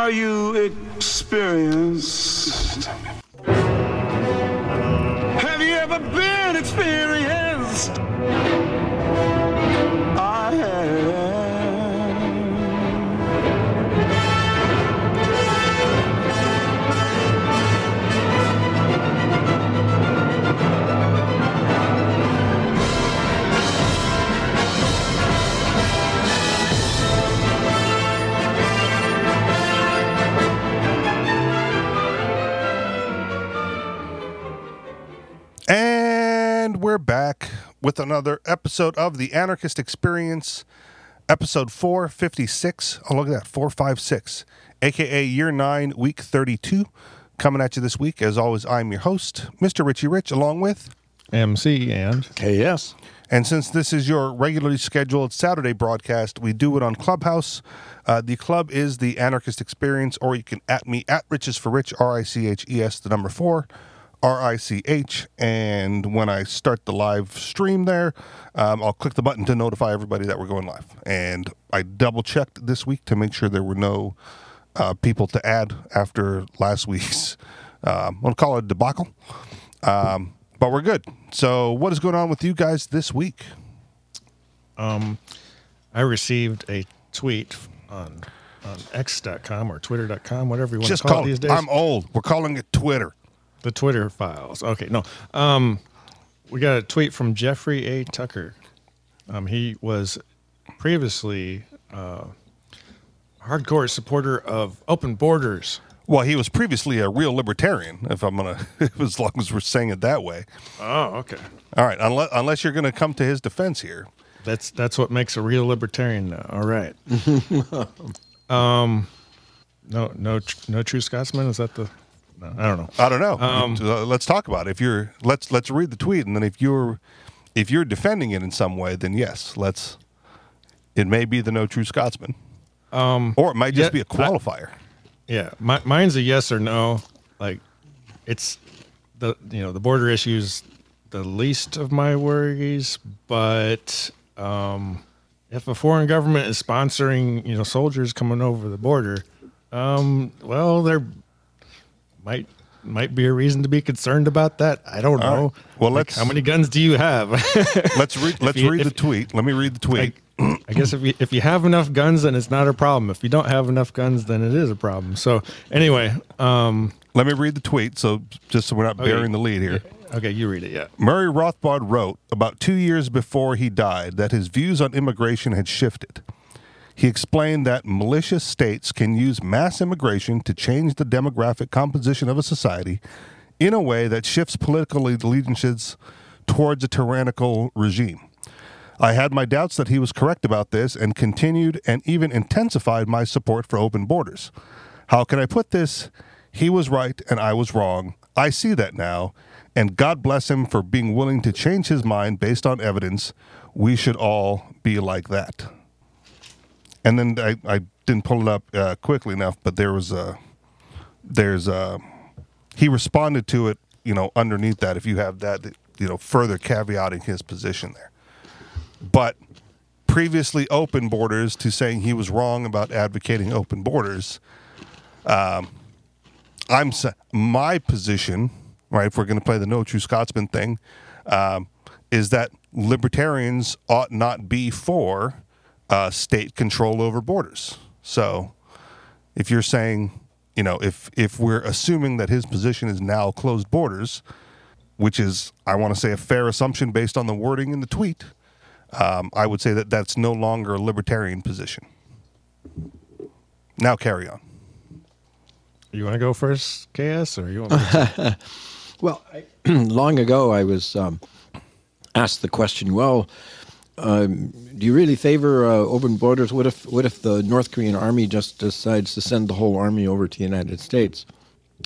Are you experienced? With another episode of the Anarchist Experience, episode 456. Oh, look at that, 456, aka year nine, week 32. Coming at you this week. As always, I'm your host, Mr. Richie Rich, along with. MC and KS. And since this is your regularly scheduled Saturday broadcast, we do it on Clubhouse. Uh, the club is the Anarchist Experience, or you can at me at Riches for Rich, R I C H E S, the number four, R I C H. And when I start the live stream there, um, I'll click the button to notify everybody that we're going live. And I double checked this week to make sure there were no uh, people to add after last week's, um, I'll call it a debacle. Um, but we're good. So, what is going on with you guys this week? Um, I received a tweet on on x.com or twitter.com, whatever you want Just to call call it these days. I'm old. We're calling it Twitter. The Twitter files. Okay, no. Um, we got a tweet from Jeffrey A. Tucker. Um, he was previously uh, hardcore supporter of open borders. Well, he was previously a real libertarian. If I'm gonna, as long as we're saying it that way. Oh, okay. All right, unless unless you're gonna come to his defense here. That's that's what makes a real libertarian. Now. All right. um, no, no, no true Scotsman. Is that the? No, I don't know. I don't know. Um, Uh, let's talk about it. If you're let's let's read the tweet, and then if you're if you're defending it in some way, then yes, let's. It may be the no true Scotsman, um, or it might just yeah, be a qualifier. Yeah, my, mine's a yes or no. Like, it's the you know the border issues the least of my worries, but um, if a foreign government is sponsoring you know soldiers coming over the border, um, well, there might might be a reason to be concerned about that. I don't All know. right. Well, Like, let's- how many guns do you have? let's read. Let's you- read the tweet. Let me read the tweet. I, I guess if you if you have enough guns, then it's not a problem. If you don't have enough guns, then it is a problem. So anyway, um, Let me read the tweet. So just so we're not Okay. bearing the lead here. okay, you read it. Yeah. Murray Rothbard wrote about two years before he died that his views on immigration had shifted. He explained that malicious states can use mass immigration to change the demographic composition of a society in a way that shifts political allegiances towards a tyrannical regime. I had my doubts that he was correct about this and continued and even intensified my support for open borders. How can I put this? He was right and I was wrong. I see that now, and God bless him for being willing to change his mind based on evidence. We should all be like that. And then I, I didn't pull it up uh, quickly enough, but there was a there's a he responded to it, you know, underneath that. If you have that, you know, further caveating his position there but previously open borders to saying he was wrong about advocating open borders. Um, I'm my position, right? If we're going to play the no true Scotsman thing, um, is that libertarians ought not be for uh, state control over borders. So, if you're saying, you know, if if we're assuming that his position is now closed borders, which is, I want to say, a fair assumption based on the wording in the tweet um, I would say that that's no longer a libertarian position. Now carry on. You want to go first, KS, or you want? Me to? Well, I, long ago, I was um, asked the question. Well, um, do you really favor uh, open borders? What if what if the North Korean army just decides to send the whole army over to the United States?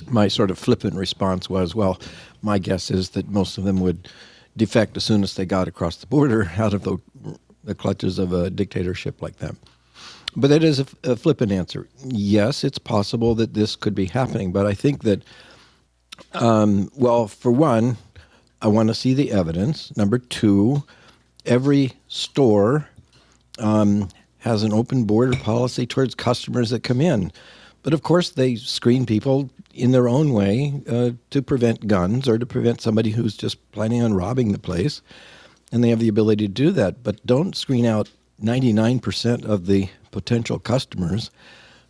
My sort of flippant response was, well, my guess is that most of them would defect as soon as they got across the border out of the, the clutches of a dictatorship like that. But that is a, a flippant answer. Yes, it's possible that this could be happening, but I think that um, well, for one, I want to see the evidence. Number two, every store um, has an open border policy towards customers that come in. but of course, they screen people in their own way uh, to prevent guns or to prevent somebody who's just planning on robbing the place. And they have the ability to do that. But don't screen out 99% of the potential customers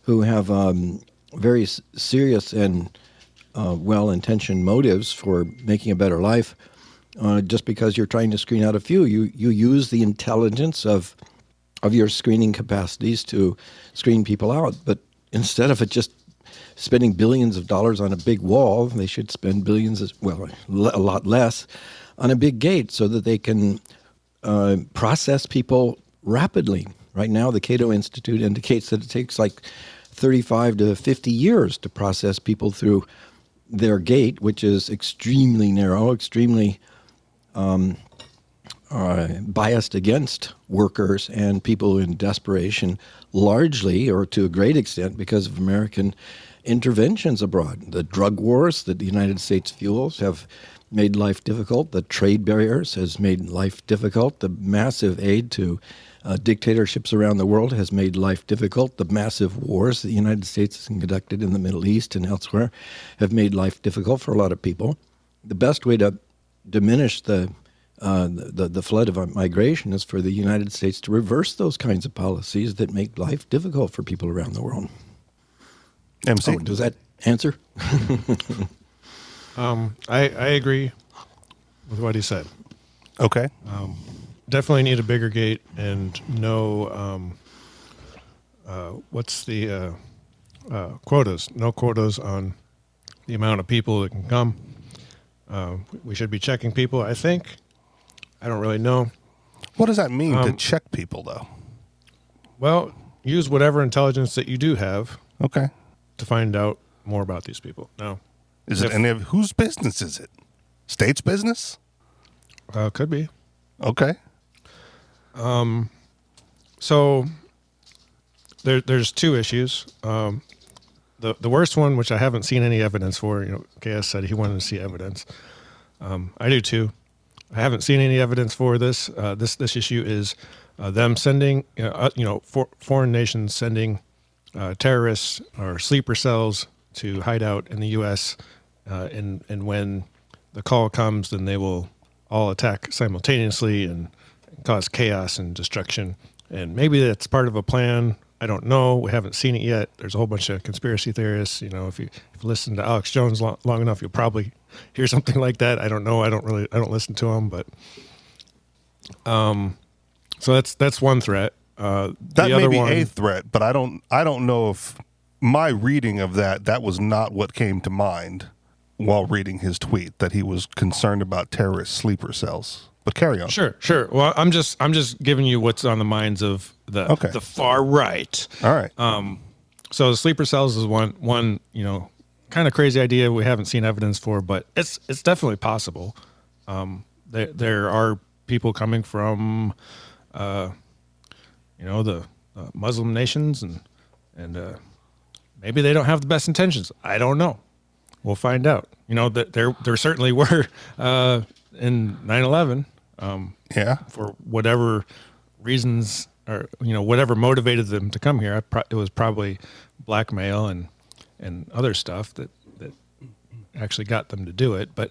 who have um, very s- serious and uh, well intentioned motives for making a better life uh, just because you're trying to screen out a few. You, you use the intelligence of, of your screening capacities to screen people out. But instead of it just spending billions of dollars on a big wall, they should spend billions, well, a lot less, on a big gate so that they can uh, process people rapidly. Right now, the Cato Institute indicates that it takes like 35 to 50 years to process people through their gate, which is extremely narrow, extremely um, uh, biased against workers and people in desperation, largely or to a great extent because of American interventions abroad. The drug wars that the United States fuels have made life difficult. The trade barriers has made life difficult. The massive aid to uh, dictatorships around the world has made life difficult. The massive wars that the United States has conducted in the Middle East and elsewhere have made life difficult for a lot of people. The best way to diminish the uh, the, the flood of migration is for the United States to reverse those kinds of policies that make life difficult for people around the world. MC. Oh, does that answer? Um, I, I agree with what he said. Okay. Definitely need a bigger gate and no, um, uh, what's the uh, uh, quotas? No quotas on the amount of people that can come. Uh, we should be checking people, I think. I don't really know. What does that mean to Um, check people, though? Well, use whatever intelligence that you do have Okay. to find out more about these people. No, Is it any of whose business is it? State's business? uh, could be. Okay. Um, so there, there's two issues. Um, the the worst one, which I haven't seen any evidence for, you know, KS said he wanted to see evidence. Um, I do too. I haven't seen any evidence for this. Uh, this this issue is uh, them sending, you know, uh, you know for, foreign nations sending uh, terrorists or sleeper cells to hide out in the U.S. Uh, and and when the call comes, then they will all attack simultaneously and cause chaos and destruction. And maybe that's part of a plan. I don't know. We haven't seen it yet. There's a whole bunch of conspiracy theorists. You know, if you if you listen to Alex Jones long, long enough, you'll probably hear something like that. I don't know. I don't really. I don't listen to him, but um, so that's that's one threat. Uh, That the may be one, a threat, but I don't I don't know if my reading of that that was not what came to mind while reading his tweet that he was concerned about terrorist sleeper cells. But carry on. Sure, sure. Well, I'm just I'm just giving you what's on the minds of the Okay. the far right. All right. Um, so the sleeper cells is one one you know kind of crazy idea we haven't seen evidence for, but it's it's definitely possible. Um, there there are people coming from, uh, you know, the uh, Muslim nations and and uh, maybe they don't have the best intentions. I don't know. We'll find out. You know that there there certainly were uh, in 9/11 um, yeah. for whatever reasons or you know whatever motivated them to come here. I pro- it was probably blackmail and and other stuff that that actually got them to do it. But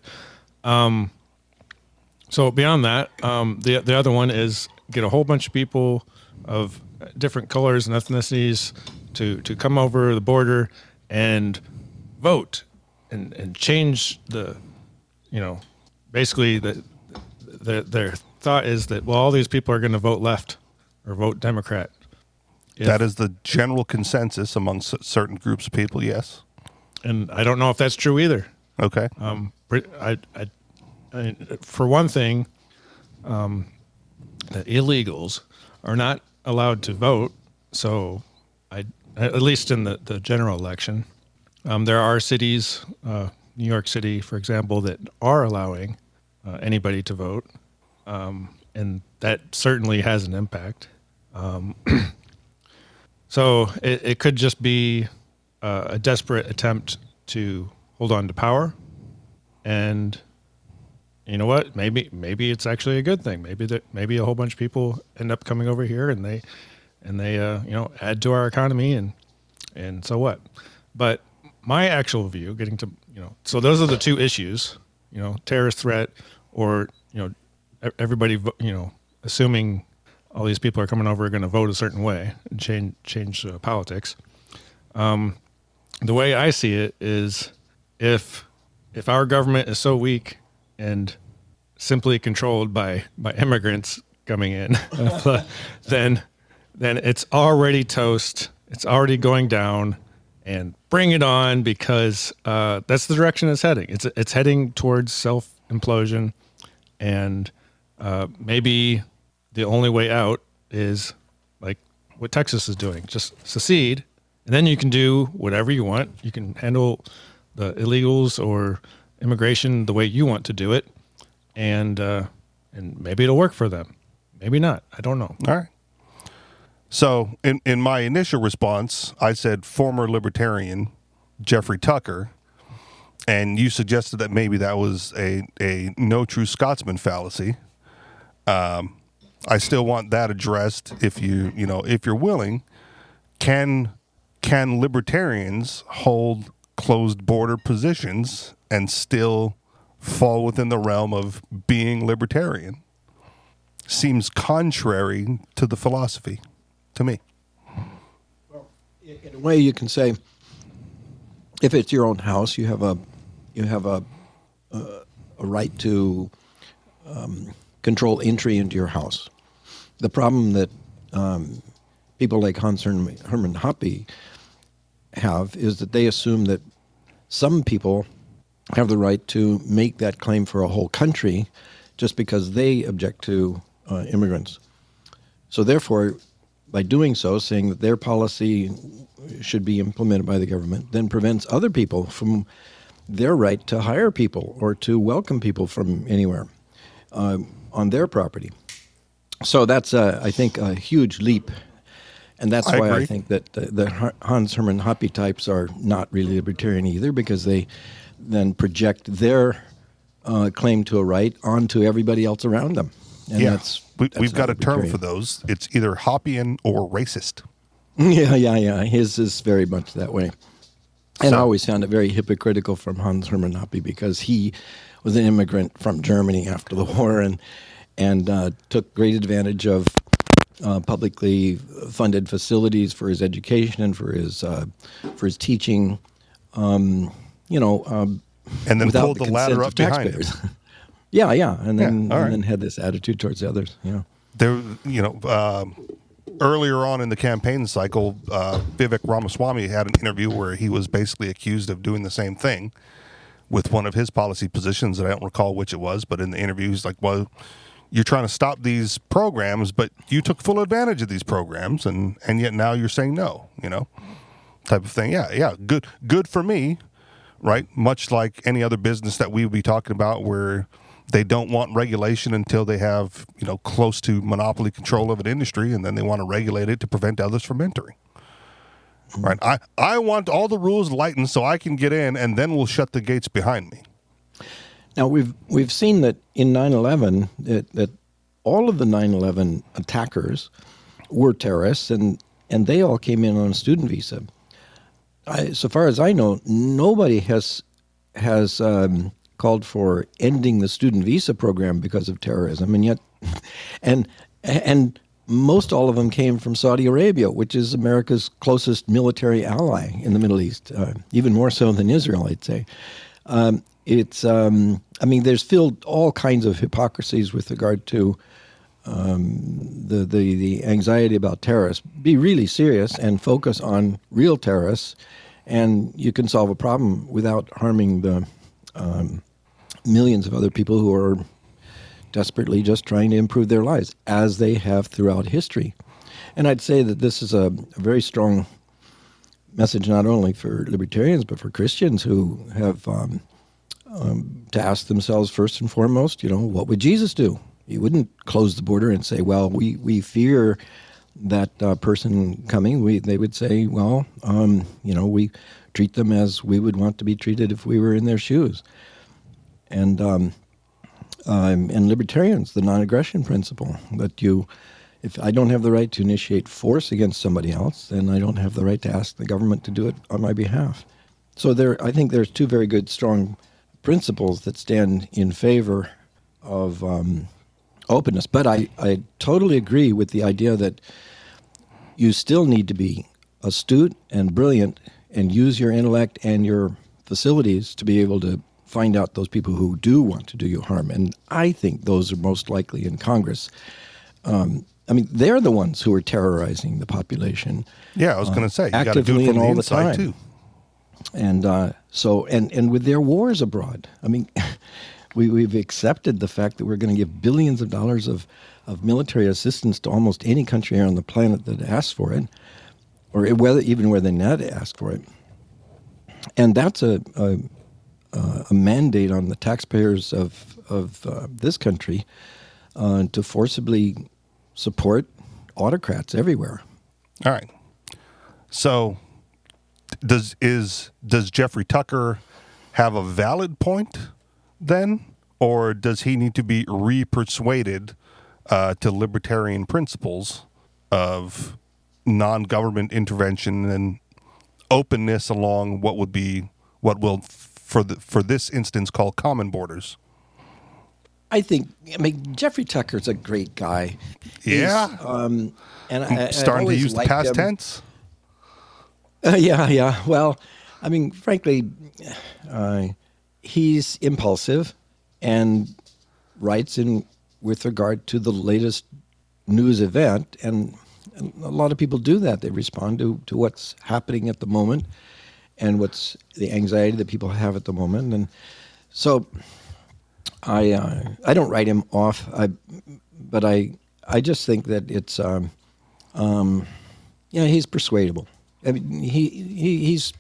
um, so beyond that, um, the the other one is get a whole bunch of people of different colors and ethnicities to to come over the border and vote and and change the you know basically the, the their thought is that well all these people are going to vote left or vote democrat If- that is the general consensus among c- certain groups of people, yes. and i don't know if that's true either Okay. um I, I, I for one thing um the illegals are not allowed to vote so i at least in the, the general election um, there are cities uh, new york city for example that are allowing uh, anybody to vote. Um, and that certainly has an impact. Um, so it, it could just be uh, a desperate attempt to hold on to power. And you know what? Maybe maybe it's actually a good thing. Maybe that maybe a whole bunch of people end up coming over here and they and they uh, you know add to our economy and and so what? But my actual view, getting to you know, so those are the two issues, you know, terrorist threat or you know, everybody you know, assuming all these people are coming over are going to vote a certain way and change change uh, politics. Um, the way I see it is if if our government is so weak and simply controlled by by immigrants coming in, then then it's already toast. It's already going down, and bring it on because uh, that's the direction it's heading. It's it's heading towards self implosion, and uh, maybe the only way out is like what Texas is doing: just secede, and then you can do whatever you want. You can handle the illegals or immigration the way you want to do it, and uh, and maybe it'll work for them. Maybe not. I don't know. All right. So, in, in my initial response, I said former libertarian Jeffrey Tucker, and you suggested that maybe that was a, a no true Scotsman fallacy. Um, I still want that addressed. If you you know if you're willing, can can libertarians hold closed border positions and still fall within the realm of being libertarian? Seems contrary to the philosophy to me. Well, in a way you can say if it's your own house you have a you have a a, a right to um, control entry into your house the problem that um, people like Hans Herm- Hermann Hoppe have is that they assume that some people have the right to make that claim for a whole country just because they object to uh, immigrants. So, therefore, by doing so, saying that their policy should be implemented by the government, then prevents other people from their right to hire people or to welcome people from anywhere uh, on their property. So that's, uh, I think, a huge leap. And that's I why agree. I think that the, the Hans Hermann Hoppe types are not really libertarian either, because they then project their uh, claim to a right onto everybody else around them. And yeah, that's, we, we've got a term for those. It's either Hoppian or racist. Yeah, yeah, yeah. His is very much that way. And I always found it very hypocritical from Hans Hermann Hoppe because he was an immigrant from Germany after the war and and uh, took great advantage of uh, publicly funded facilities for his education and for his uh, for his teaching. Um, you know, um, And then pulled the, ladder up behind him. taxpayers. yeah, yeah, and then all right. and then had this attitude towards the others. Yeah. There, you know, um earlier on in the campaign cycle, uh, Vivek Ramaswamy had an interview where he was basically accused of doing the same thing with one of his policy positions that I don't recall which it was, but in the interview, he's like, well, you're trying to stop these programs, but you took full advantage of these programs, and and yet now you're saying no, you know, type of thing. Yeah, yeah, good, good for me, right? Much like any other business that we would be talking about, where they don't want regulation until they have you know close to monopoly control of an industry, and then they want to regulate it to prevent others from entering. Right? I I want all the rules lightened so I can get in, and then we'll shut the gates behind me. Now we've we've seen that in 9/11 that, that all of the 9/11 attackers were terrorists, and and they all came in on a student visa. I, so far as I know, nobody has has um, called for ending the student visa program because of terrorism, and yet, and and most all of them came from Saudi Arabia, which is America's closest military ally in the Middle East, uh, even more so than Israel, I'd say. Um, it's, um, I mean, there's filled all kinds of hypocrisies with regard to um, the, the, the anxiety about terrorists. Be really serious and focus on real terrorists, and you can solve a problem without harming the um, millions of other people who are desperately just trying to improve their lives, as they have throughout history. And I'd say that this is a, a very strong message not only for libertarians but for Christians who have um, um, to ask themselves first and foremost, you know, what would Jesus do? He wouldn't close the border and say, "Well, we we fear that uh, person coming." We they would say, "Well, um, you know, we treat them as we would want to be treated if we were in their shoes." And um, um, and libertarians, the non-aggression principle that you if I don't have the right to initiate force against somebody else, then I don't have the right to ask the government to do it on my behalf. So there, I think there's two very good, strong principles that stand in favor of um, openness. But I, I totally agree with the idea that you still need to be astute and brilliant and use your intellect and your facilities to be able to find out those people who do want to do you harm. And I think those are most likely in Congress. Um, I mean, they're the ones who are terrorizing the population. Yeah, I was going to say you got to do it from and the all the inside time. too. and uh, so and and with their wars abroad, I mean, we we've accepted the fact that we're going to give billions of dollars of of military assistance to almost any country on the planet that asks for it, or whether even where they not ask for it, and that's a a, a mandate on the taxpayers of of uh, this country uh, to forcibly support autocrats everywhere. All right. So does is does Jeffrey Tucker have a valid point then, or does he need to be re-persuaded uh, to libertarian principles of non-government intervention and openness along what would be what will for the for this instance call common borders? I think I mean Jeffrey Tucker's a great guy. Yeah. Um, and I, I Starting to use the past him. tense. Uh, yeah, yeah. Well, I mean, frankly, uh, he's impulsive and writes in with regard to the latest news event, and, and a lot of people do that. They respond to to what's happening at the moment and what's the anxiety that people have at the moment, and so I uh, I don't write him off. I but I I just think that it's um, um, yeah he's persuadable. I mean he, he he's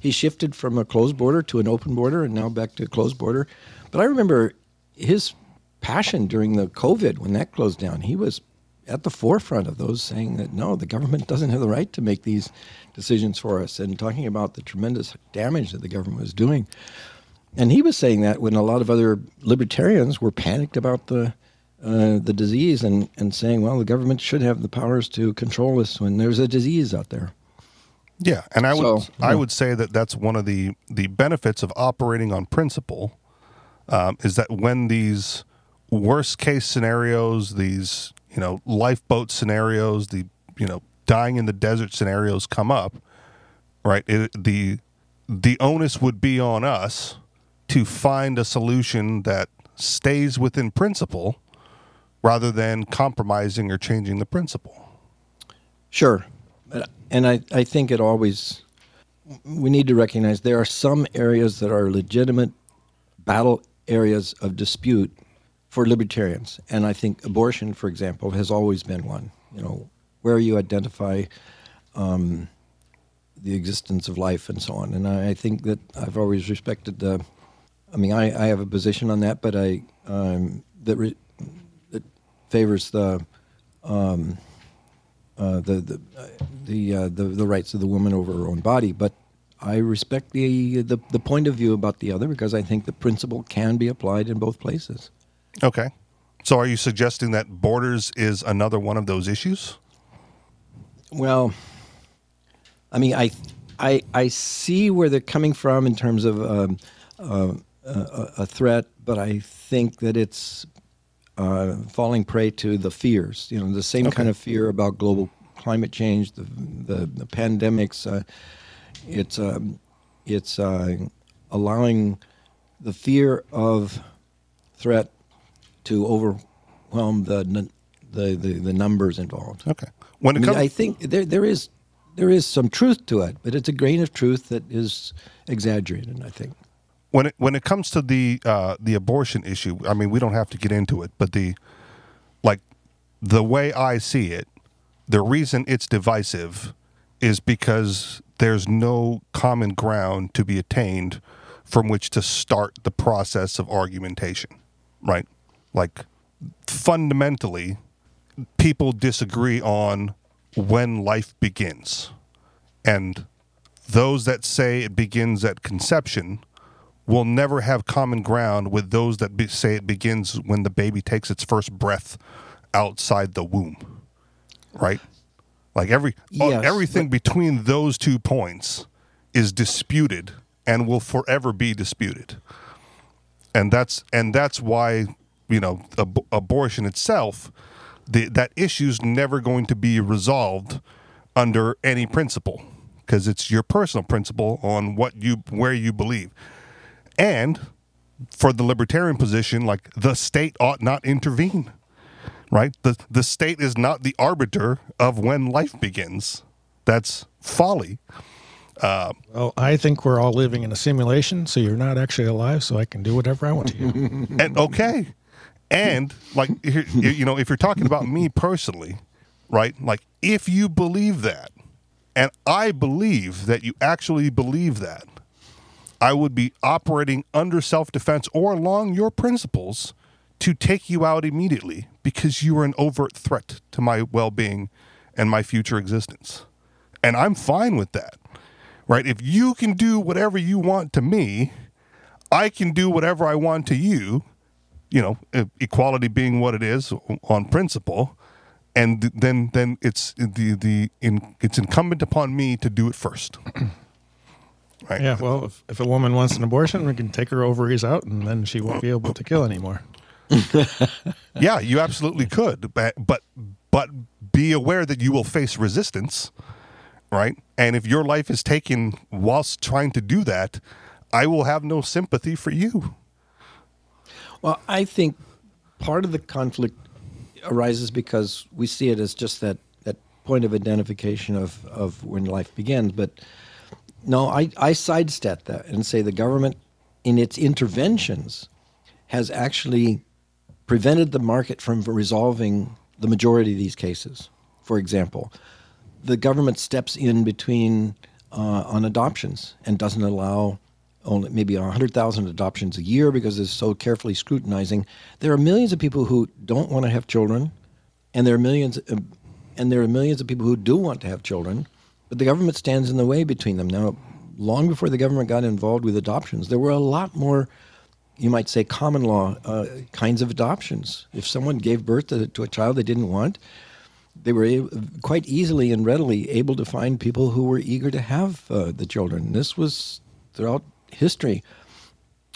he shifted from a closed border to an open border and now back to a closed border. But I remember his passion during the COVID when that closed down. He was at the forefront of those saying that no, the government doesn't have the right to make these decisions for us and talking about the tremendous damage that the government was doing. And he was saying that when a lot of other libertarians were panicked about the uh, the disease and, and saying, well, the government should have the powers to control this when there's a disease out there. Yeah, and I would So, I would say that that's one of the the benefits of operating on principle um, is that when these worst case scenarios, these you know lifeboat scenarios, the you know dying in the desert scenarios come up, right? It, the the onus would be on us to find a solution that stays within principle rather than compromising or changing the principle. Sure. And I, I think it always, we need to recognize there are some areas that are legitimate battle areas of dispute for libertarians. And I think abortion, for example, has always been one. You know, where you identify um, the existence of life and so on. And I, I think that I've always respected the, I mean, I, I have a position on that, but I, um, that, re, that favors the, uh, the the the, uh, the the rights of the woman over her own body. But I respect the, the the point of view about the other because I think the principle can be applied in both places. Okay. So are you suggesting that borders is another one of those issues? Well, I mean, I I I see where they're coming from in terms of um, uh, a, a threat, but I think that it's uh, falling prey to the fears. You know, the same kind of fear about global climate change, the the, the pandemics. Uh, it's um, it's uh, allowing the fear of threat to overwhelm the the, the, the numbers involved. Okay. When I it mean, comes, I think there there is there is some truth to it, but it's a grain of truth that is exaggerated. I think. when it when it comes to the uh, the abortion issue, I mean, we don't have to get into it, but the like the way I see it, the reason it's divisive is because there's no common ground to be attained from which to start the process of argumentation, right? Like fundamentally, people disagree on when life begins. And those that say it begins at conception will never have common ground with those that be, say it begins when the baby takes its first breath outside the womb. right? Like every uh, Yes, everything between those two points is disputed and will forever be disputed. And that's and that's why you know ab- abortion itself the, that issue's never going to be resolved under any principle because it's your personal principle on what you where you believe. And for the libertarian position like the state ought not intervene right? The the state is not the arbiter of when life begins. That's folly. Uh, well, I think we're all living in a simulation, so you're not actually alive, so I can do whatever I want to you. And okay, and like you know, if you're talking about me personally, right? Like if you believe that, and I believe that you actually believe that, I would be operating under self defense or along your principles to take you out immediately because you are an overt threat to my well being and my future existence. And I'm fine with that, right? If you can do whatever you want to me, I can do whatever I want to you, you know, equality being what it is on principle. And then, then it's the the in, it's incumbent upon me to do it first. Right? yeah, well, if, if a woman wants an abortion, we can take her ovaries out, and then she won't be able to kill anymore. Yeah, you absolutely could, but but but be aware that you will face resistance, right? And if your life is taken whilst trying to do that, I will have no sympathy for you. Well, I think part of the conflict arises because we see it as just that, that point of identification of, of when life begins. But no, I, I sidestep that and say the government, in its interventions, has actually prevented the market from resolving the majority of these cases. For example, the government steps in between uh, on adoptions and doesn't allow only maybe 100,000 adoptions a year because it's so carefully scrutinizing. There are millions of people who don't want to have children, and there are millions, uh, and there are millions of people who do want to have children, but the government stands in the way between them. Now, long before the government got involved with adoptions, there were a lot more you might say common law uh, kinds of adoptions. If someone gave birth to, to a child they didn't want, they were able, quite easily and readily able to find people who were eager to have uh, the children. This was throughout history.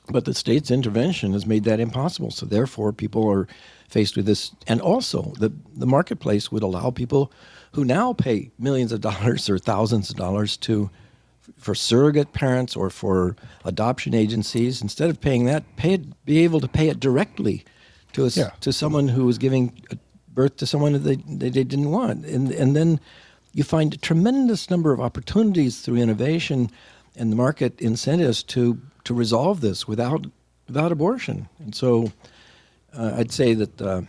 But the state's intervention has made that impossible. So therefore, people are faced with this. And also, the, the marketplace would allow people who now pay millions of dollars or thousands of dollars to for surrogate parents or for adoption agencies. Instead of paying that, pay it, be able to pay it directly to us Yeah. to someone who was giving birth to someone that they, they, they didn't want. And, and then you find a tremendous number of opportunities through innovation and the market incentives to, to resolve this without, without abortion. And so uh, I'd say that uh,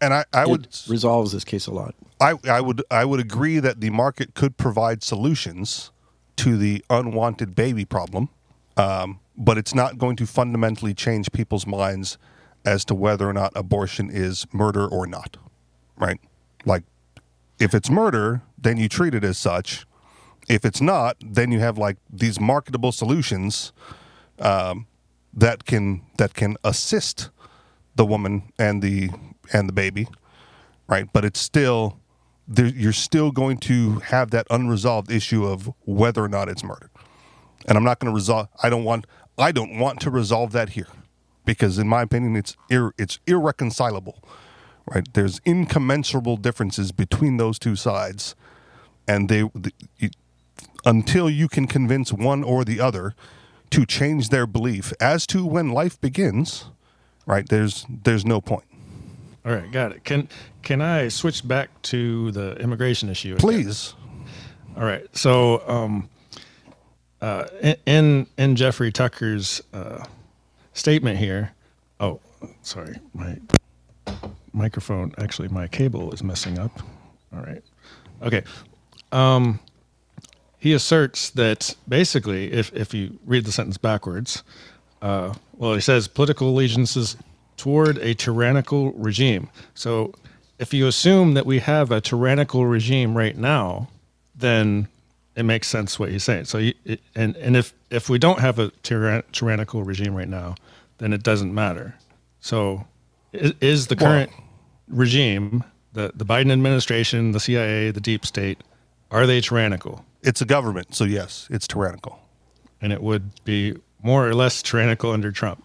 And I, I would it resolves this case a lot. I, I would I would agree that the market could provide solutions to the unwanted baby problem, um, but it's not going to fundamentally change people's minds as to whether or not abortion is murder or not. Right? Like, if it's murder, then you treat it as such. If it's not, then you have like these marketable solutions um, that can that can assist the woman and the and the baby right? But it's still there, you're still going to have that unresolved issue of whether or not it's murder. And I'm not going to resolve. I don't want. I don't want to resolve that here, because in my opinion, it's ir, it's irreconcilable. Right? There's incommensurable differences between those two sides, and they the, until you can convince one or the other to change their belief as to when life begins. Right? There's there's no point. All right, got it. Can can I switch back to the immigration issue? again? Please. All right. So, um, uh, in- in in Jeffrey Tucker's uh, statement here. Oh, sorry, my microphone. Actually, my cable is messing up. All right. Okay. Um, he asserts that basically, if if you read the sentence backwards, uh, well, he says political allegiances toward a tyrannical regime. So, if you assume that we have a tyrannical regime right now, then it makes sense what he's saying. So, you, it, and and if if we don't have a tyran- tyrannical regime right now, then it doesn't matter. So, is, is the Well- current regime the the Biden administration, the CIA, the deep state, are they tyrannical? It's a government, so yes, it's tyrannical. And it would be more or less tyrannical under Trump.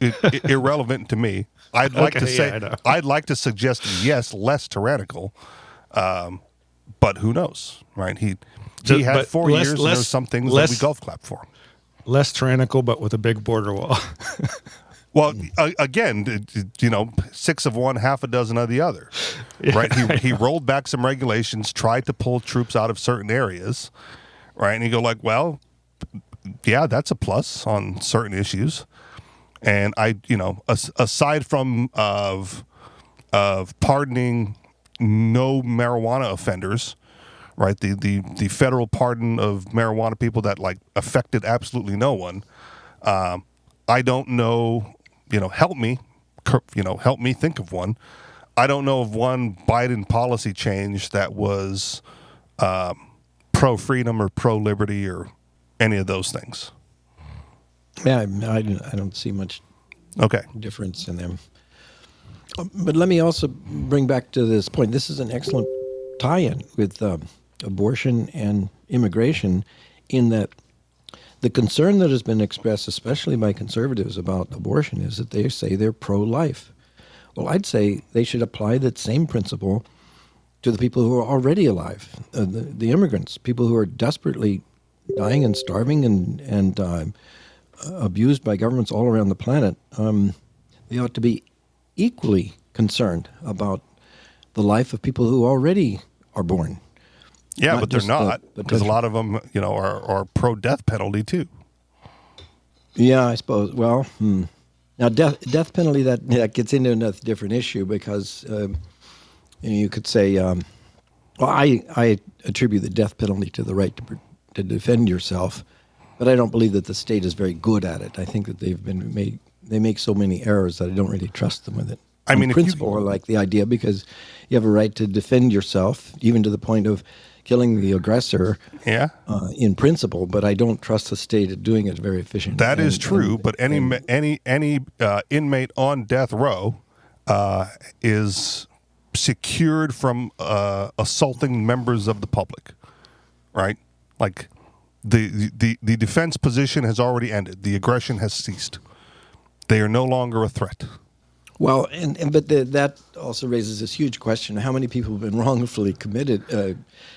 It, it- irrelevant to me. I'd like to say yeah. I'd like to suggest yes, less tyrannical. Um, but who knows, right? He he Just- had four less- years, and there's some things less- that we golf clap for him. Less tyrannical, but with a big border wall. Well, again, you know, six of one, half a dozen of the other, right? He, he rolled back some regulations, tried to pull troops out of certain areas, right? And you go like, well, yeah, that's a plus on certain issues. And I, you know, aside from of of pardoning no marijuana offenders, right? The the the federal pardon of marijuana people that like affected absolutely no one. Um, I don't know, you know, help me, you know, help me think of one. I don't know of one Biden policy change that was um, pro freedom or pro liberty or any of those things. Yeah, I, I don't- I don't see much Okay. difference in them. Um, But let me also bring back to this point. This is an excellent tie-in with um, abortion and immigration, in that the concern that has been expressed, especially by conservatives, about abortion is that they say they're pro-life. Well, I'd say they should apply that same principle to the people who are already alive, uh, the, the immigrants, people who are desperately dying and starving and and um, abused by governments all around the planet, um, they ought to be equally concerned about the life of people who already are born. Yeah, Not but they're not because a lot of them, you know, are, are pro death penalty too. Yeah, I suppose. Well, hmm. now death death penalty that that gets into another different issue because um, you, know, you could say, um, well, I I attribute the death penalty to the right to to defend yourself, but I don't believe that the state is very good at it. I think that they've been made they make so many errors that I don't really trust them with it. I mean, if you- principle, I like the idea because you have a right to defend yourself, even to the point of killing the aggressor. Yeah, Uh, in principle, but I don't trust the state at doing it very efficiently. that is And- true. and- but any and- any any uh, inmate on death row uh, is secured from uh, assaulting members of the public, right? Like the, the the defense position has already ended. The aggression has ceased. They are no longer a threat. Well, and, and but the, that also raises this huge question: How many people have been wrongfully committed, uh,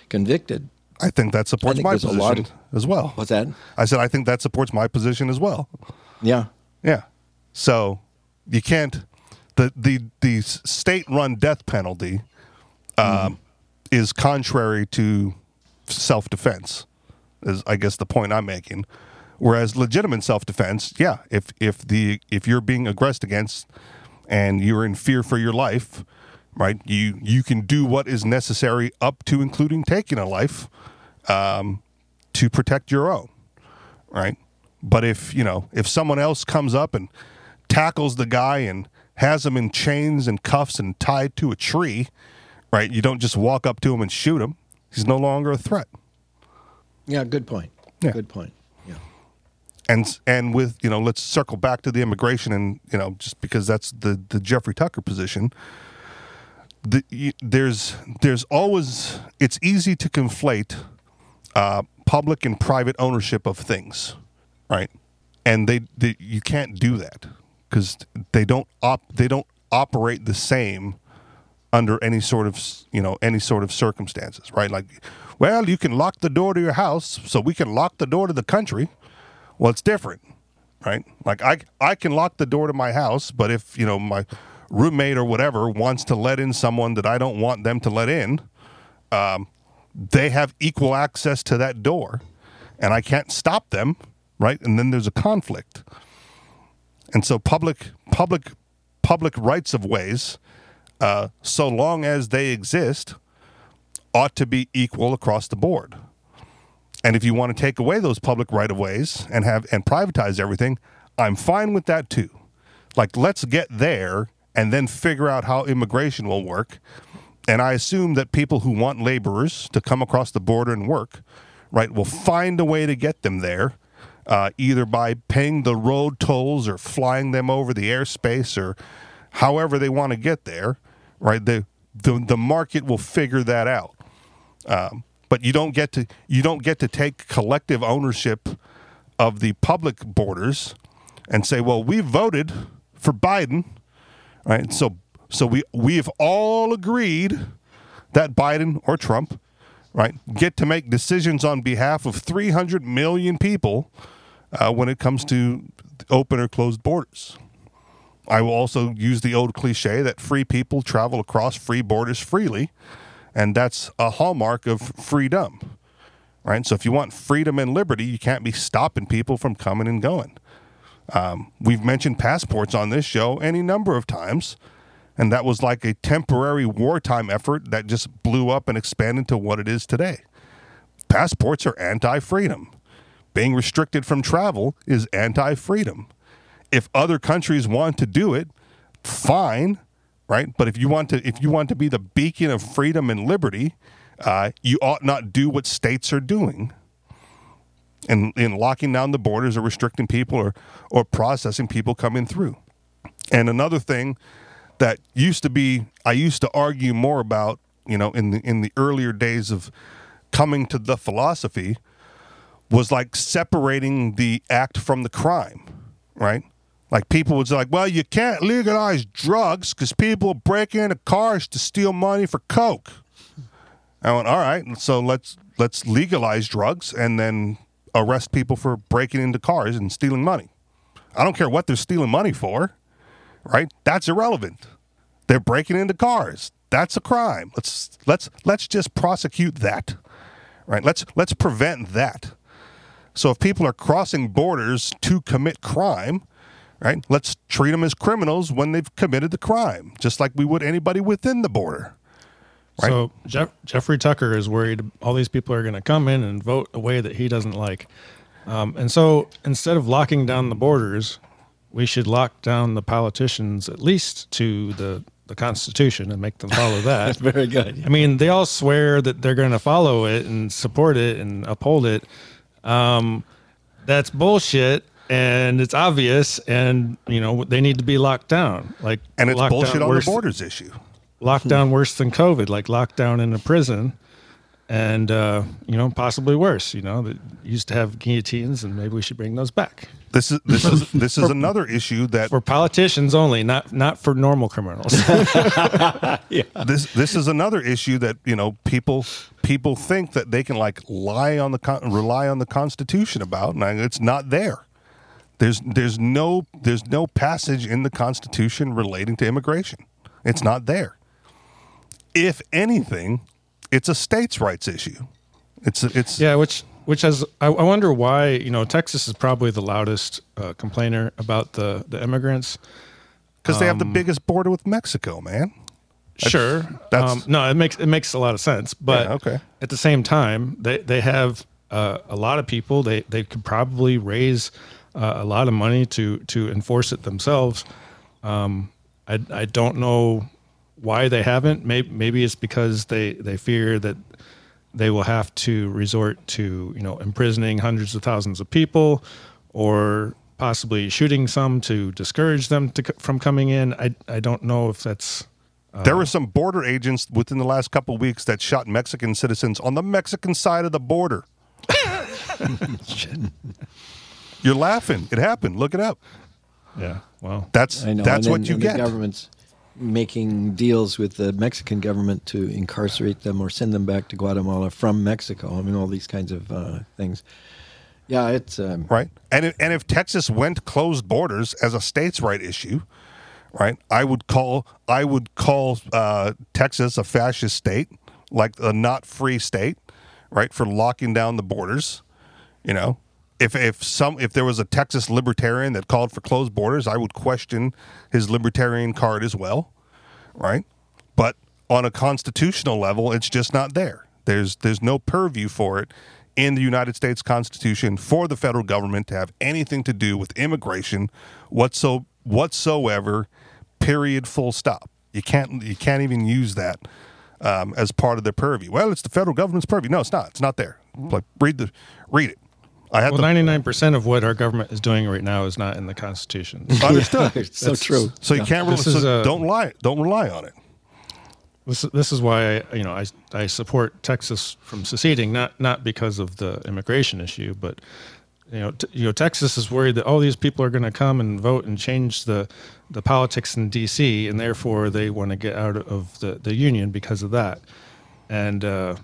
convicted? I think that supports think my there's a lot position as well. What's that? I said I think that supports my position as well. Yeah, Yeah. So you can't the the the state run death penalty um, is contrary to self defense. Is I guess the point I'm making. Whereas legitimate self defense, yeah, if if the if you're being aggressed against and you're in fear for your life, right? You you can do what is necessary up to including taking a life um, to protect your own right? But if you know, if someone else comes up and tackles the guy and has him in chains and cuffs and tied to a tree, right? You don't just walk up to him and shoot him. He's no longer a threat. yeah. Good point. Yeah. Good point. And and with you know, let's circle back to the immigration and you know, just because that's the the Jeffrey Tucker position. The, y- there's there's always it's easy to conflate uh, public and private ownership of things, right? And they, they you can't do that because they don't op they don't operate the same under any sort of you know any sort of circumstances, right? Like, well, you can lock the door to your house, so we can lock the door to the country. Well, it's different, right? Like I I can lock the door to my house, but if you know my roommate or whatever wants to let in someone that I don't want them to let in, um, they have equal access to that door, and I can't stop them, right? And then there's a conflict, and so public public public rights of ways, uh, so long as they exist, ought to be equal across the board. And if you want to take away those public right of ways and have and privatize everything, I'm fine with that too. Like let's get there and then figure out how immigration will work. And I assume that people who want laborers to come across the border and work, right, will find a way to get them there, uh, either by paying the road tolls or flying them over the airspace or however they want to get there, right? The the the market will figure that out. Um, but you don't get to you don't get to take collective ownership of the public borders and say, well, we voted for Biden, right? So so we we've all agreed that Biden or Trump, right, get to make decisions on behalf of 300 million people uh, when it comes to open or closed borders. I will also use the old cliche that free people travel across free borders freely, and that's a hallmark of freedom. Right? So if you want freedom and liberty, you can't be stopping people from coming and going. Um, we've mentioned passports on this show any number of times, and that was like a temporary wartime effort that just blew up and expanded to what it is today. Passports are anti freedom. Being restricted from travel is anti freedom. If other countries want to do it, fine, right? But if you want to, if you want to be the beacon of freedom and liberty, uh, you ought not do what states are doing. And in locking down the borders or restricting people or or processing people coming through. And another thing that used to be I used to argue more about, you know, in the in the earlier days of coming to the philosophy was like separating the act from the crime, right? Like people would say, like, well, you can't legalize drugs because people break into cars to steal money for coke. I went, all right, so let's let's legalize drugs and then arrest people for breaking into cars and stealing money. I don't care what they're stealing money for, right? That's irrelevant. They're breaking into cars. That's a crime. Let's let's let's just prosecute that. Right? Let's let's prevent that. So if people are crossing borders to commit crime, right? Let's treat them as criminals when they've committed the crime, just like we would anybody within the border. Right. So Jeff, Jeffrey Tucker is worried all these people are going to come in and vote a way that he doesn't like. Um, and so instead of locking down the borders, we should lock down the politicians at least to the, the Constitution and make them follow that. Very good. I mean, they all swear that they're going to follow it and support it and uphold it. Um, that's bullshit, and it's obvious, and you know they need to be locked down. Like, And it's bullshit on worse- the borders issue. Lockdown worse than COVID, like lockdown in a prison, and uh, you know possibly worse. You know that used to have guillotines, and maybe we should bring those back This is this is this is another issue that for politicians only, not not for normal criminals. yeah. this this is another issue that you know people people think that they can like lie on the con- rely on the Constitution about, and it's not there. There's there's no there's no passage in the Constitution relating to immigration. It's not there. If anything, it's a states' rights issue. It's it's Yeah, which which has I, I wonder why you know Texas is probably the loudest uh, complainer about the the immigrants. because they have um, the biggest border with Mexico, man. Sure, that's- um, no, it makes it makes a lot of sense, but Yeah, okay. at the same time, they they have uh, a lot of people. They they could probably raise uh, a lot of money to to enforce it themselves. Um, I I don't know why they haven't. Maybe maybe it's because they they fear that they will have to resort to you know imprisoning hundreds of thousands of people or possibly shooting some to discourage them to, from coming in i i don't know if that's There were some border agents within the last couple of weeks that shot Mexican citizens on the Mexican side of the border. You're laughing. It happened. Look it up. yeah well That's I know. that's and what you and get. The government's making deals with the Mexican government to incarcerate them or send them back to Guatemala from Mexico. I mean, all these kinds of uh, things. Yeah, it's um, right? And if, and if Texas went closed borders as a states' right issue, right? I would call I would call uh, Texas a fascist state, like a not free state, right? For locking down the borders, you know. If if some if there was a Texas libertarian that called for closed borders, I would question his libertarian card as well, right? But on a constitutional level, it's just not there. There's there's no purview for it in the United States Constitution for the federal government to have anything to do with immigration whatso whatsoever. Period. Full stop. You can't you can't even use that um, as part of their purview. Well, it's the federal government's purview. No, it's not. It's not there. Like read the read it. I had well the 99% of what our government is doing right now is not in the constitution understood. it's so true. So you can't rely, This is so a- don't lie don't rely on it. this this is why I, you know I I support Texas from seceding, not not because of the immigration issue, but you know t- you know Texas is worried that all these people are going to come and vote and change the the politics in D.C. and therefore they want to get out of the the union because of that, and uh,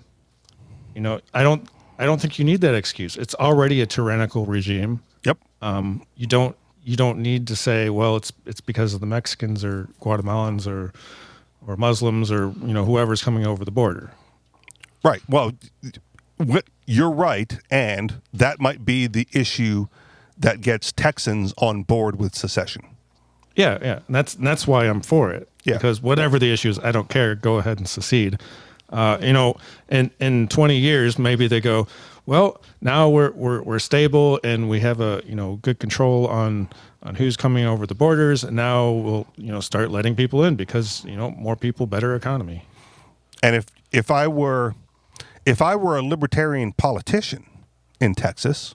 you know I don't I don't think you need that excuse. It's already a tyrannical regime. Yep. Um, you don't you don't need to say well it's it's because of the Mexicans or Guatemalans or or Muslims or you know whoever's coming over the border. Right. Well, you're right, and that might be the issue that gets Texans on board with secession. Yeah, yeah, and that's and that's why I'm for it. Yeah. because whatever the issue is, I don't care. Go ahead and secede. Uh, you know, in in 20 years, maybe they go, well, now we're we're we're stable and we have a you know good control on on who's coming over the borders, and now we'll you know start letting people in because you know more people, better economy. And if if I were if I were a libertarian politician in Texas,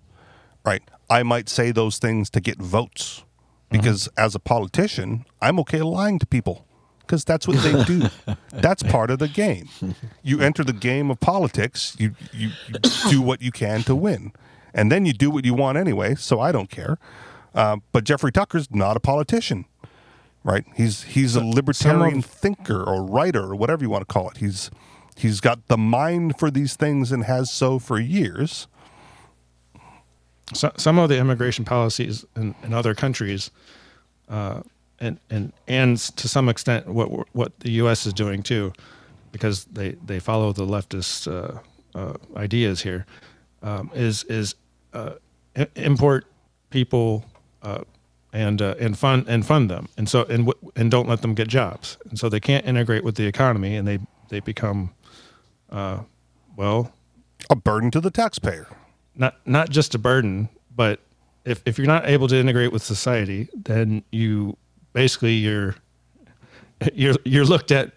right, I might say those things to get votes. Because as a politician, I'm okay lying to people because that's what they do. that's part of the game. You enter the game of politics, you, you you do what you can to win. And then you do what you want anyway, so I don't care. Uh, but Jeffrey Tucker's not a politician right? He's he's a libertarian thinker or writer or whatever you want to call it. He's he's got the mind for these things and has so for years. so, some of the immigration policies in, in other countries, uh, and and and to some extent what what the U.S. is doing too, because they they follow the leftist uh, uh, ideas here, um, is is uh, import people uh, and uh, and fund and fund them, and so and w- and don't let them get jobs, and so they can't integrate with the economy, and they they become, uh, well, A burden to the taxpayer. not not just a burden, but if if you're not able to integrate with society, then you basically you're you're you're looked at.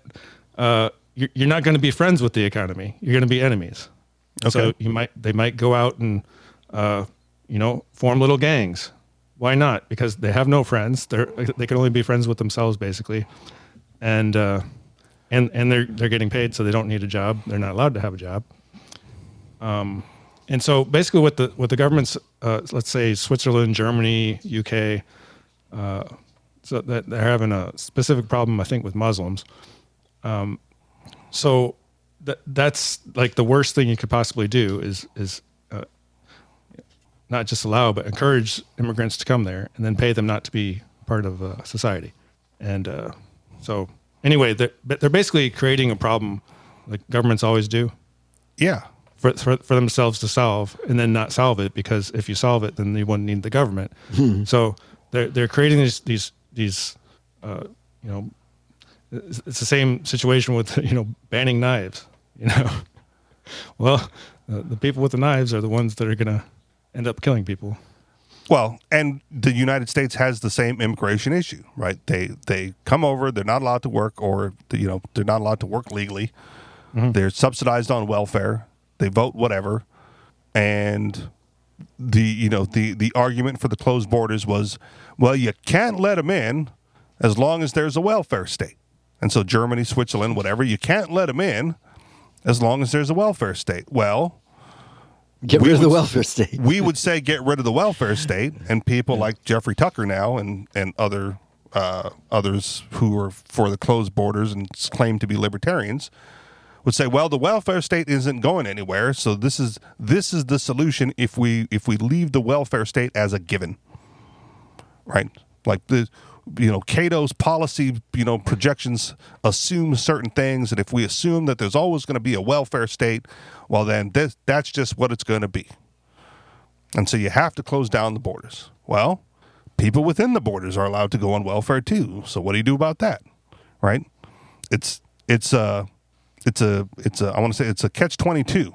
Uh, you're, you're not going to be friends with the economy. You're going to be enemies. Okay. So you might they might go out and uh, you know form little gangs. Why not? Because they have no friends. They're they can only be friends with themselves basically, and uh, and and they're they're getting paid, so they don't need a job. They're not allowed to have a job. Um, And so basically, what the what the governments, uh, let's say Switzerland, Germany, UK, uh, so that they're having a specific problem, I think, with Muslims. Um, so that that's like the worst thing you could possibly do is is uh, not just allow but encourage immigrants to come there and then pay them not to be part of uh, society. And uh, so anyway, they're, they're basically creating a problem like governments always do Yeah. for, for for themselves to solve and then not solve it because if you solve it then you wouldn't need the government so they're they're creating these these these uh, you know it's, it's the same situation with you know banning knives you know well uh, the people with the knives are the ones that are going to end up killing people Well, and the United States has the same immigration issue, right? They they come over, they're not allowed to work, or you know they're not allowed to work legally. They're subsidized on welfare. They vote whatever, and the you know the the argument for the closed borders was, well, you can't let them in as long as there's a welfare state, and so Germany, Switzerland, whatever, you can't let them in as long as there's a welfare state. Well, Get We rid of the would- welfare state. we would say get rid of the welfare state, and people like Jeffrey Tucker now and and other uh, others who are for the closed borders and claim to be libertarians would say, well, the welfare state isn't going anywhere, so this is this is the solution if we if we leave the welfare state as a given, right? Like the you know Cato's policy you know projections assume certain things, and if we assume that there's always going to be a welfare state, well then this, that's just what it's going to be. And so you have to close down the borders. Well, people within the borders are allowed to go on welfare too. So what do you do about that? Right? It's it's a it's a it's a I want to say it's a catch 22.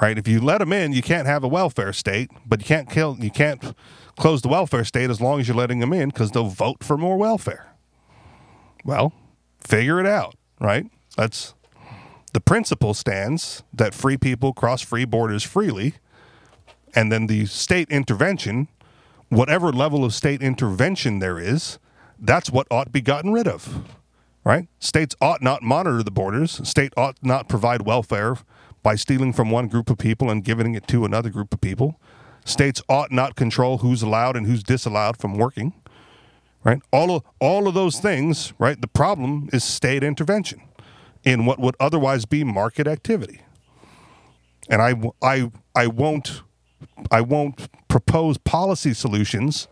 Right? If you let them in, you can't have a welfare state, but you can't kill you can't close the welfare state as long as you're letting them in cuz they'll vote for more welfare. Well, figure it out, right? That's the principle stands that free people cross free borders freely and then the state intervention, whatever level of state intervention there is, that's what ought to be gotten rid of. Right? States ought not monitor the borders. State ought not provide welfare by stealing from one group of people and giving it to another group of people. States ought not control who's allowed and who's disallowed from working. Right? All of all of those things, right? The problem is state intervention in what would otherwise be market activity. And I, I, I won't I won't propose policy solutions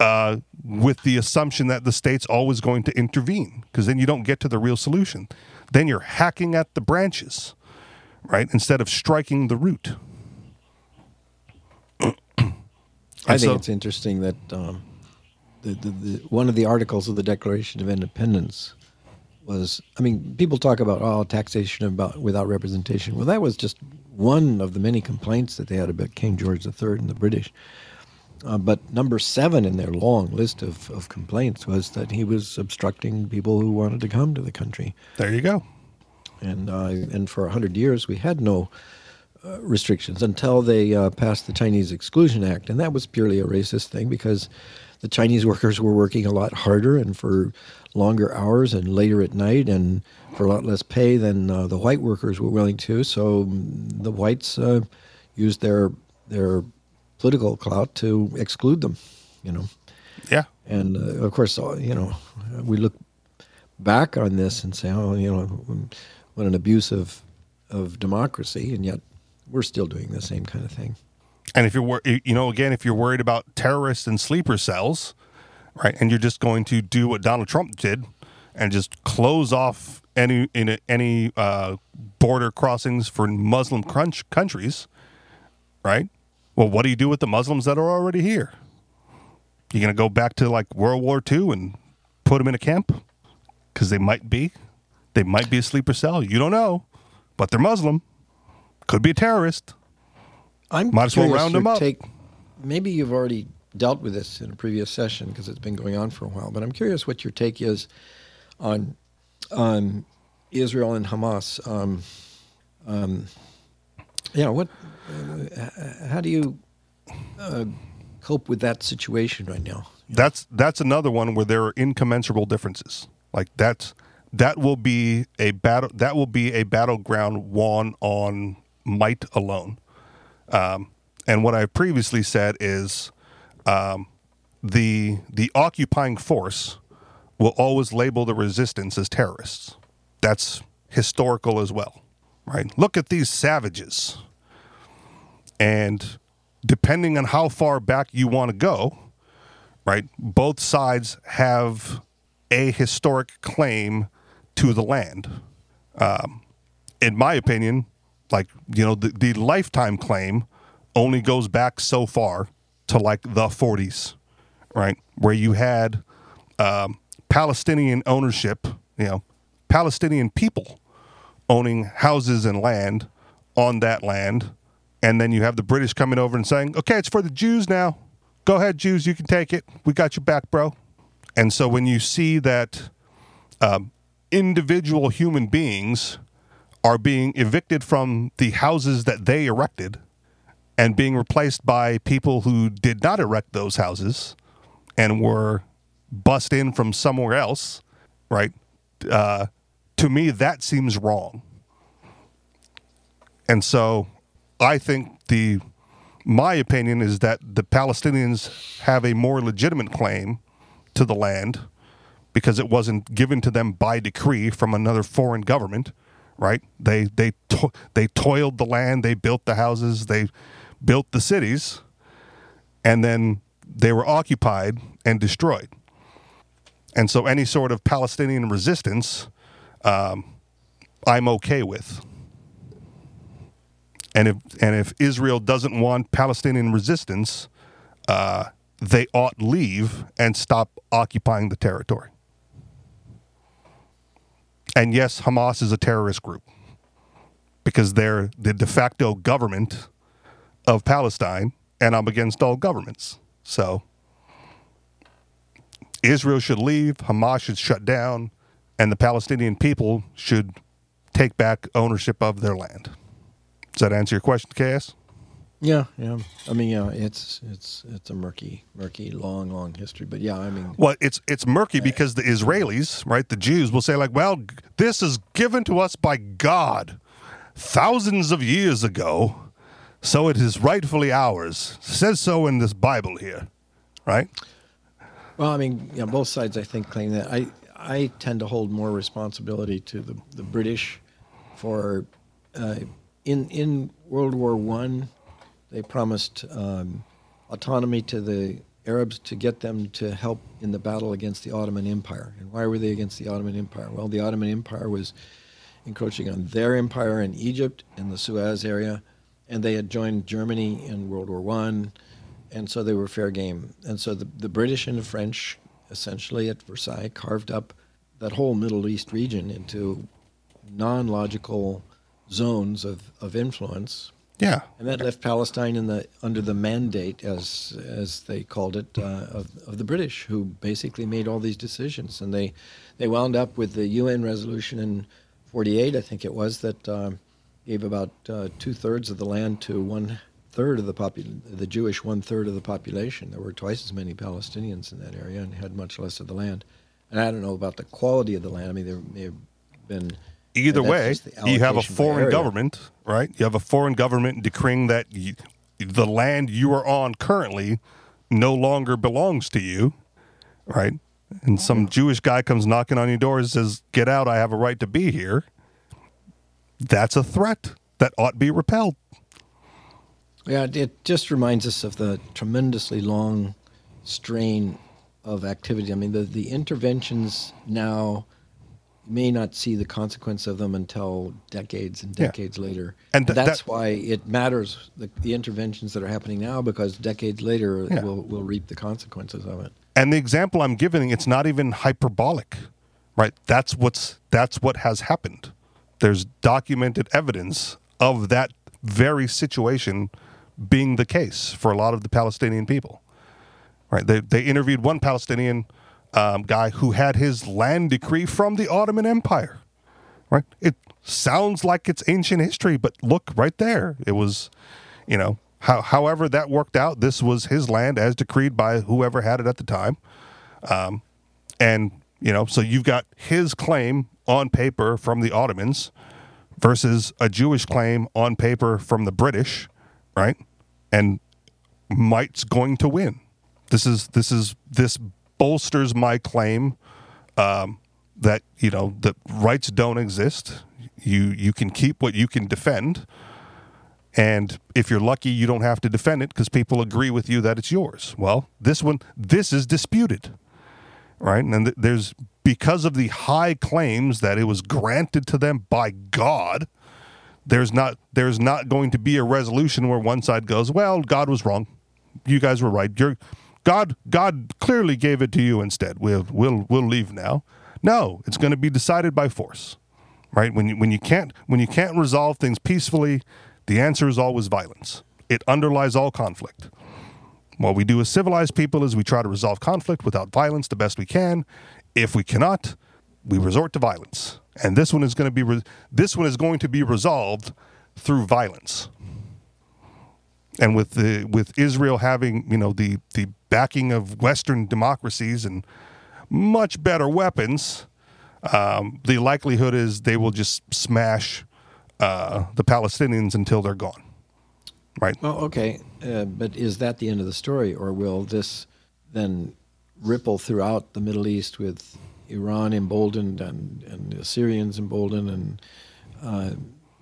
uh, with the assumption that the state's always going to intervene, because then you don't get to the real solution. Then you're hacking at the branches, right, instead of striking the root. I think so- it's interesting that um, the, the, the, one of the articles of the Declaration of Independence was, I mean, people talk about oh taxation about without representation. Well, that was just one of the many complaints that they had about King George III and the British. Uh, but number seven in their long list of, of complaints was that he was obstructing people who wanted to come to the country. There you go. And uh, and for a hundred years we had no uh, restrictions until they uh, passed the Chinese Exclusion Act, and that was purely a racist thing because the Chinese workers were working a lot harder and for longer hours and later at night and for a lot less pay than uh, the white workers were willing to. So mm, the whites uh, used their their political clout to exclude them. You know. Yeah. And uh, of course, uh, you know, we look back on this and say, oh, you know, what an abuse of, of democracy, and yet we're still doing the same kind of thing. And if you're, wor- you know, again, if you're worried about terrorists and sleeper cells, right, and you're just going to do what Donald Trump did and just close off any in a, any uh, border crossings for Muslim crunch countries, right? Well, what do you do with the Muslims that are already here? You gonna go back to like World War II and put them in a camp because they might be, they might be a sleeper cell. You don't know, but they're Muslim. Could be a terrorist. I'm Might as well round them up. Take, maybe you've already dealt with this in a previous session because it's been going on for a while, but I'm curious what your take is on on Israel and Hamas. Um, um, yeah, what? Uh, how do you uh, cope with that situation right now? that's that's another one where there are incommensurable differences. Like that's that will be a battle that will be a battleground won on might alone. Um, and what I previously said is um, the the occupying force will always label the resistance as terrorists. That's historical as well, right? Look at these savages. And depending on how far back you want to go, right? Both sides have a historic claim to the land. Um, in my opinion, like, you know, the, the lifetime claim only goes back so far to like the 40s, right? Where you had um, Palestinian ownership, you know, Palestinian people owning houses and land on that land. And then you have the British coming over and saying, okay, it's for the Jews now. Go ahead, Jews, you can take it. We got your back, bro. And so when you see that um, individual human beings are being evicted from the houses that they erected and being replaced by people who did not erect those houses and were bussed in from somewhere else, right? Uh, to me, that seems wrong. And so I think the my opinion is that the Palestinians have a more legitimate claim to the land because it wasn't given to them by decree from another foreign government, right? They they to- they toiled the land, they built the houses, they built the cities, and then they were occupied and destroyed. And so any sort of Palestinian resistance, um, I'm okay with. And if and if Israel doesn't want Palestinian resistance, uh, they ought leave and stop occupying the territory. And yes, Hamas is a terrorist group because they're the de facto government of Palestine, and I'm against all governments. So Israel should leave, Hamas should shut down, and the Palestinian people should take back ownership of their land. Does that answer your question, Cass? Yeah, yeah. I mean, yeah, it's it's it's a murky, murky, long, long history. But yeah, I mean, Well, it's it's murky because the Israelis, right, the Jews will say like, "Well, this is given to us by God thousands of years ago, so it is rightfully ours." says so in this Bible here, right? well, I mean, yeah, both sides I think claim that. I I tend to hold more responsibility to the the British for uh, in in World War One, they promised um, autonomy to the Arabs to get them to help in the battle against the Ottoman Empire. And why were they against the Ottoman Empire? Well, the Ottoman Empire was encroaching on their empire in Egypt in the Suez area, and they had joined Germany in World War One, and so they were fair game. And so the, the British and the French, essentially at Versailles, carved up that whole Middle East region into non-logical zones of, of influence. Yeah. And that left Palestine in the under the mandate, as as they called it, uh, of, of the British, who basically made all these decisions, and they they wound up with the UN resolution in '48, I think it was, that um, gave about uh, two thirds of the land to one third of the popul- the Jewish one third of the population. There were twice as many Palestinians in that area, and had much less of the land. And I don't know about the quality of the land. I mean, there may have been Either way, you have a foreign government, right? You have a foreign government decreeing that you, the land you are on currently no longer belongs to you, right? And some Jewish guy comes knocking on your door and says, "Get out! I have a right to be here." That's a threat that ought to be repelled. Yeah, it- just reminds us of the tremendously long strain of activity. I mean, the, the interventions now may not see the consequence of them until decades and Yeah. decades later. And th- that's that- why it matters, the, the interventions that are happening now, because decades later Yeah. we'll, we'll reap the consequences of it. And the example I'm giving, it's not even hyperbolic, right? That's what's that's what has happened. There's documented evidence of that very situation being the case for a lot of the Palestinian people. Right? They they interviewed one Palestinian um, guy who had his land decree from the Ottoman Empire. Right? It sounds like it's ancient history, but look right there. It was, you know, how, however that worked out. This was his land as decreed by whoever had it at the time. Um, and you know, so you've got his claim on paper from the Ottomans versus a Jewish claim on paper from the British, right? And might's going to win. This is this is this bolsters my claim um, that you know that rights don't exist. You you can keep what you can defend, and if you're lucky, you don't have to defend it because people agree with you that it's yours. Well, this one this is disputed, right? And th- there's because of the high claims that it was granted to them by God. There's not there's not going to be a resolution where one side goes, well, God was wrong, you guys were right. You're God God clearly gave it to you instead. We'll we'll we'll leave now. No, it's going to be decided by force. Right? When you when you can't when you can't resolve things peacefully, the answer is always violence. It underlies all conflict. What we do as civilized people is we try to resolve conflict without violence the best we can. If we cannot, we resort to violence. And this one is going to be re- this one is going to be resolved through violence and with the with Israel having you know the the backing of Western democracies and much better weapons, um, the likelihood is they will just smash uh, the Palestinians until they're gone. Right? Well, okay, uh, but is that the end of the story, or will this then ripple throughout the Middle East with Iran emboldened and, and the Syrians emboldened and uh,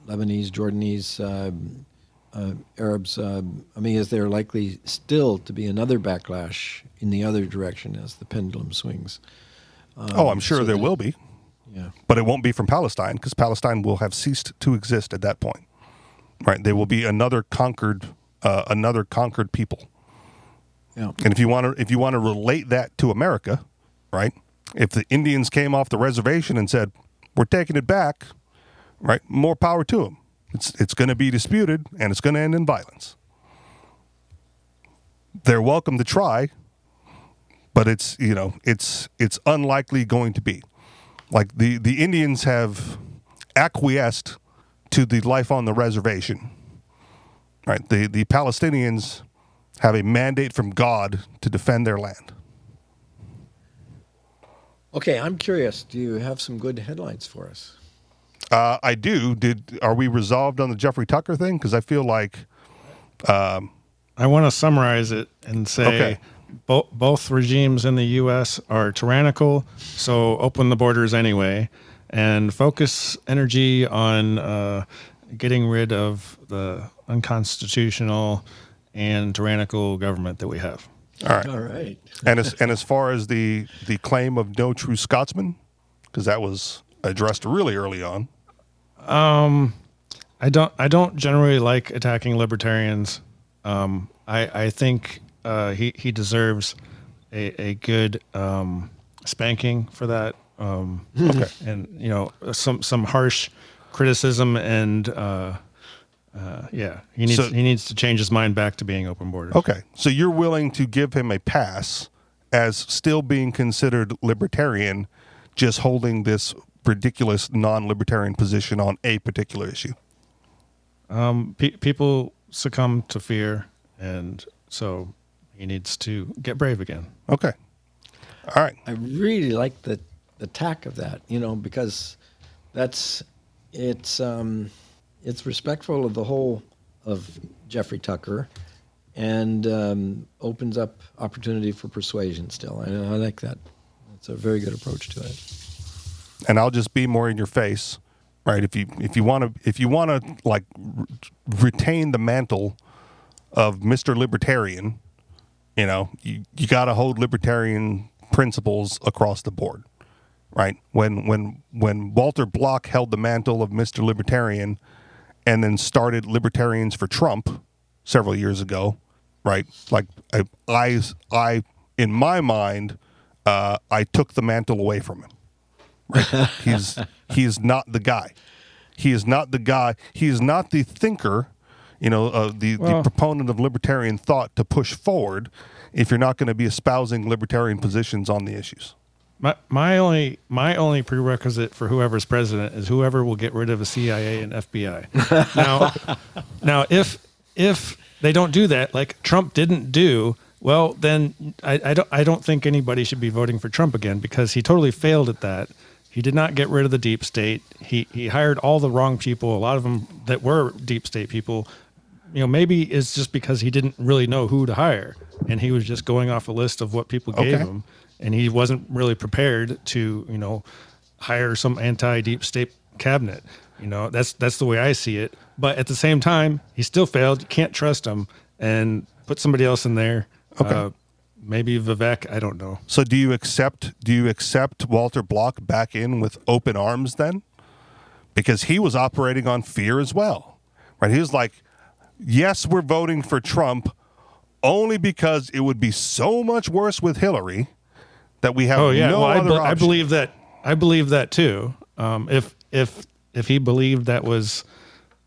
Lebanese, Jordanese, um, uh, Arabs? Uh, I mean, is there likely still to be another backlash in the other direction as the pendulum swings? oh, I'm sure so there the- will be, Yeah. but it won't be from Palestine because Palestine will have ceased to exist at that point. Right? They will be another conquered uh, another conquered people. Yeah. And if you want to if you want to relate that to America, right? If the Indians came off the reservation and said, "We're taking it back," right? More power to them. It's it's going to be disputed and it's going to end in violence. They're welcome to try, but it's, you know, it's it's unlikely going to be. Like the the Indians have acquiesced to the life on the reservation Right. The the Palestinians have a mandate from God to defend their land. Okay, I'm curious. Do you have some good headlines for us? Uh, I do. Did are we resolved on the Jeffrey Tucker thing? Because I feel like I want to summarize it and say Okay. bo- both regimes in the U.S. are tyrannical, so open the borders anyway, and focus energy on uh, getting rid of the unconstitutional and tyrannical government that we have. All right. All right. and as and as far as the the claim of no true Scotsman, because that was addressed really early on. Um, I don't. I don't generally like attacking libertarians. Um, I I think uh, he he deserves a a good um, spanking for that. Um, And you know some some harsh criticism and uh, uh, yeah, he needs So- he needs to change his mind back to being open borders. Okay, so you're willing to give him a pass as still being considered libertarian, just holding this ridiculous non-libertarian position on a particular issue. Pe- people succumb to fear, and so he needs to get brave again. Okay, all right. I really like the the tack of that, you know, because that's it's um, it's respectful of the whole of Jeffrey Tucker, and um, opens up opportunity for persuasion. Still, I, I like that. It's a very good approach to it. and I'll just be more in your face, right? If you if you want to if you want to like retain the mantle of Mr. Libertarian, you know, you you got to hold libertarian principles across the board, right? When when when Walter Block held the mantle of Mr. Libertarian and then started Libertarians for Trump several years ago, right? Like I I, I in my mind uh, I took the mantle away from him Right? he's he is not the guy. He is not the guy. He is not the thinker, you know, uh, the Well- the proponent of libertarian thought to push forward. If you're not going to be espousing libertarian positions on the issues, My my only my only prerequisite for whoever's president is whoever will get rid of the CIA and FBI. now, now if if they don't do that, like Trump didn't do, well, then I, I don't I don't think anybody should be voting for Trump again because he totally failed at that. He did not get rid of the deep state. He he hired all the wrong people. A lot of them that were deep state people. You know, maybe it's just because he didn't really know who to hire, and he was just going off a list of what people gave Okay. him and he wasn't really prepared to you know hire some anti deep state cabinet you know that's that's the way i see it but at the same time he still failed you can't trust him and put somebody else in there Okay. uh, maybe vivek i don't know so do you accept? Do you accept Walter Block back in with open arms then? Because he was operating on fear as well, right? He was like, "Yes, we're voting for Trump." Only because it would be so much worse with Hillary that we have oh yeah no well, I, other be- I believe that i believe that too um, if if if he believed that was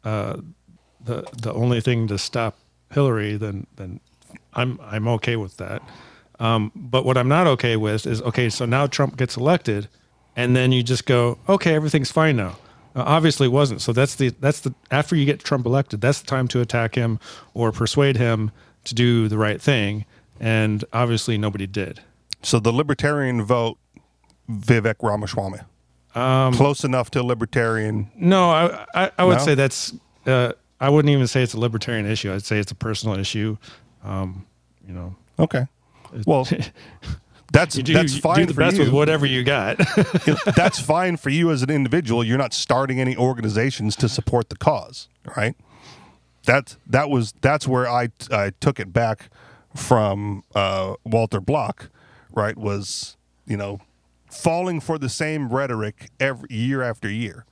uh, the the only thing to stop hillary then then i'm i'm okay with that Um, but what I'm not okay with is okay, so now Trump gets elected, and then you just go, okay, everything's fine now. Uh, obviously, it wasn't. So that's the that's the after you get Trump elected, that's the time to attack him or persuade him to do the right thing. And obviously, nobody did. So the libertarian vote, Vivek Ramaswamy, Um, close enough to libertarian. No, I I, I would No? say that's. Uh, I wouldn't even say it's a libertarian issue. I'd say it's a personal issue. Um, you know, Okay, well, that's do, that's fine do the for best you. with whatever you got. that's fine for you as an individual. You're not starting any organizations to support the cause, right? That that was that's where I I took it back from uh, Walter Block, right? Was you know falling for the same rhetoric every year after year,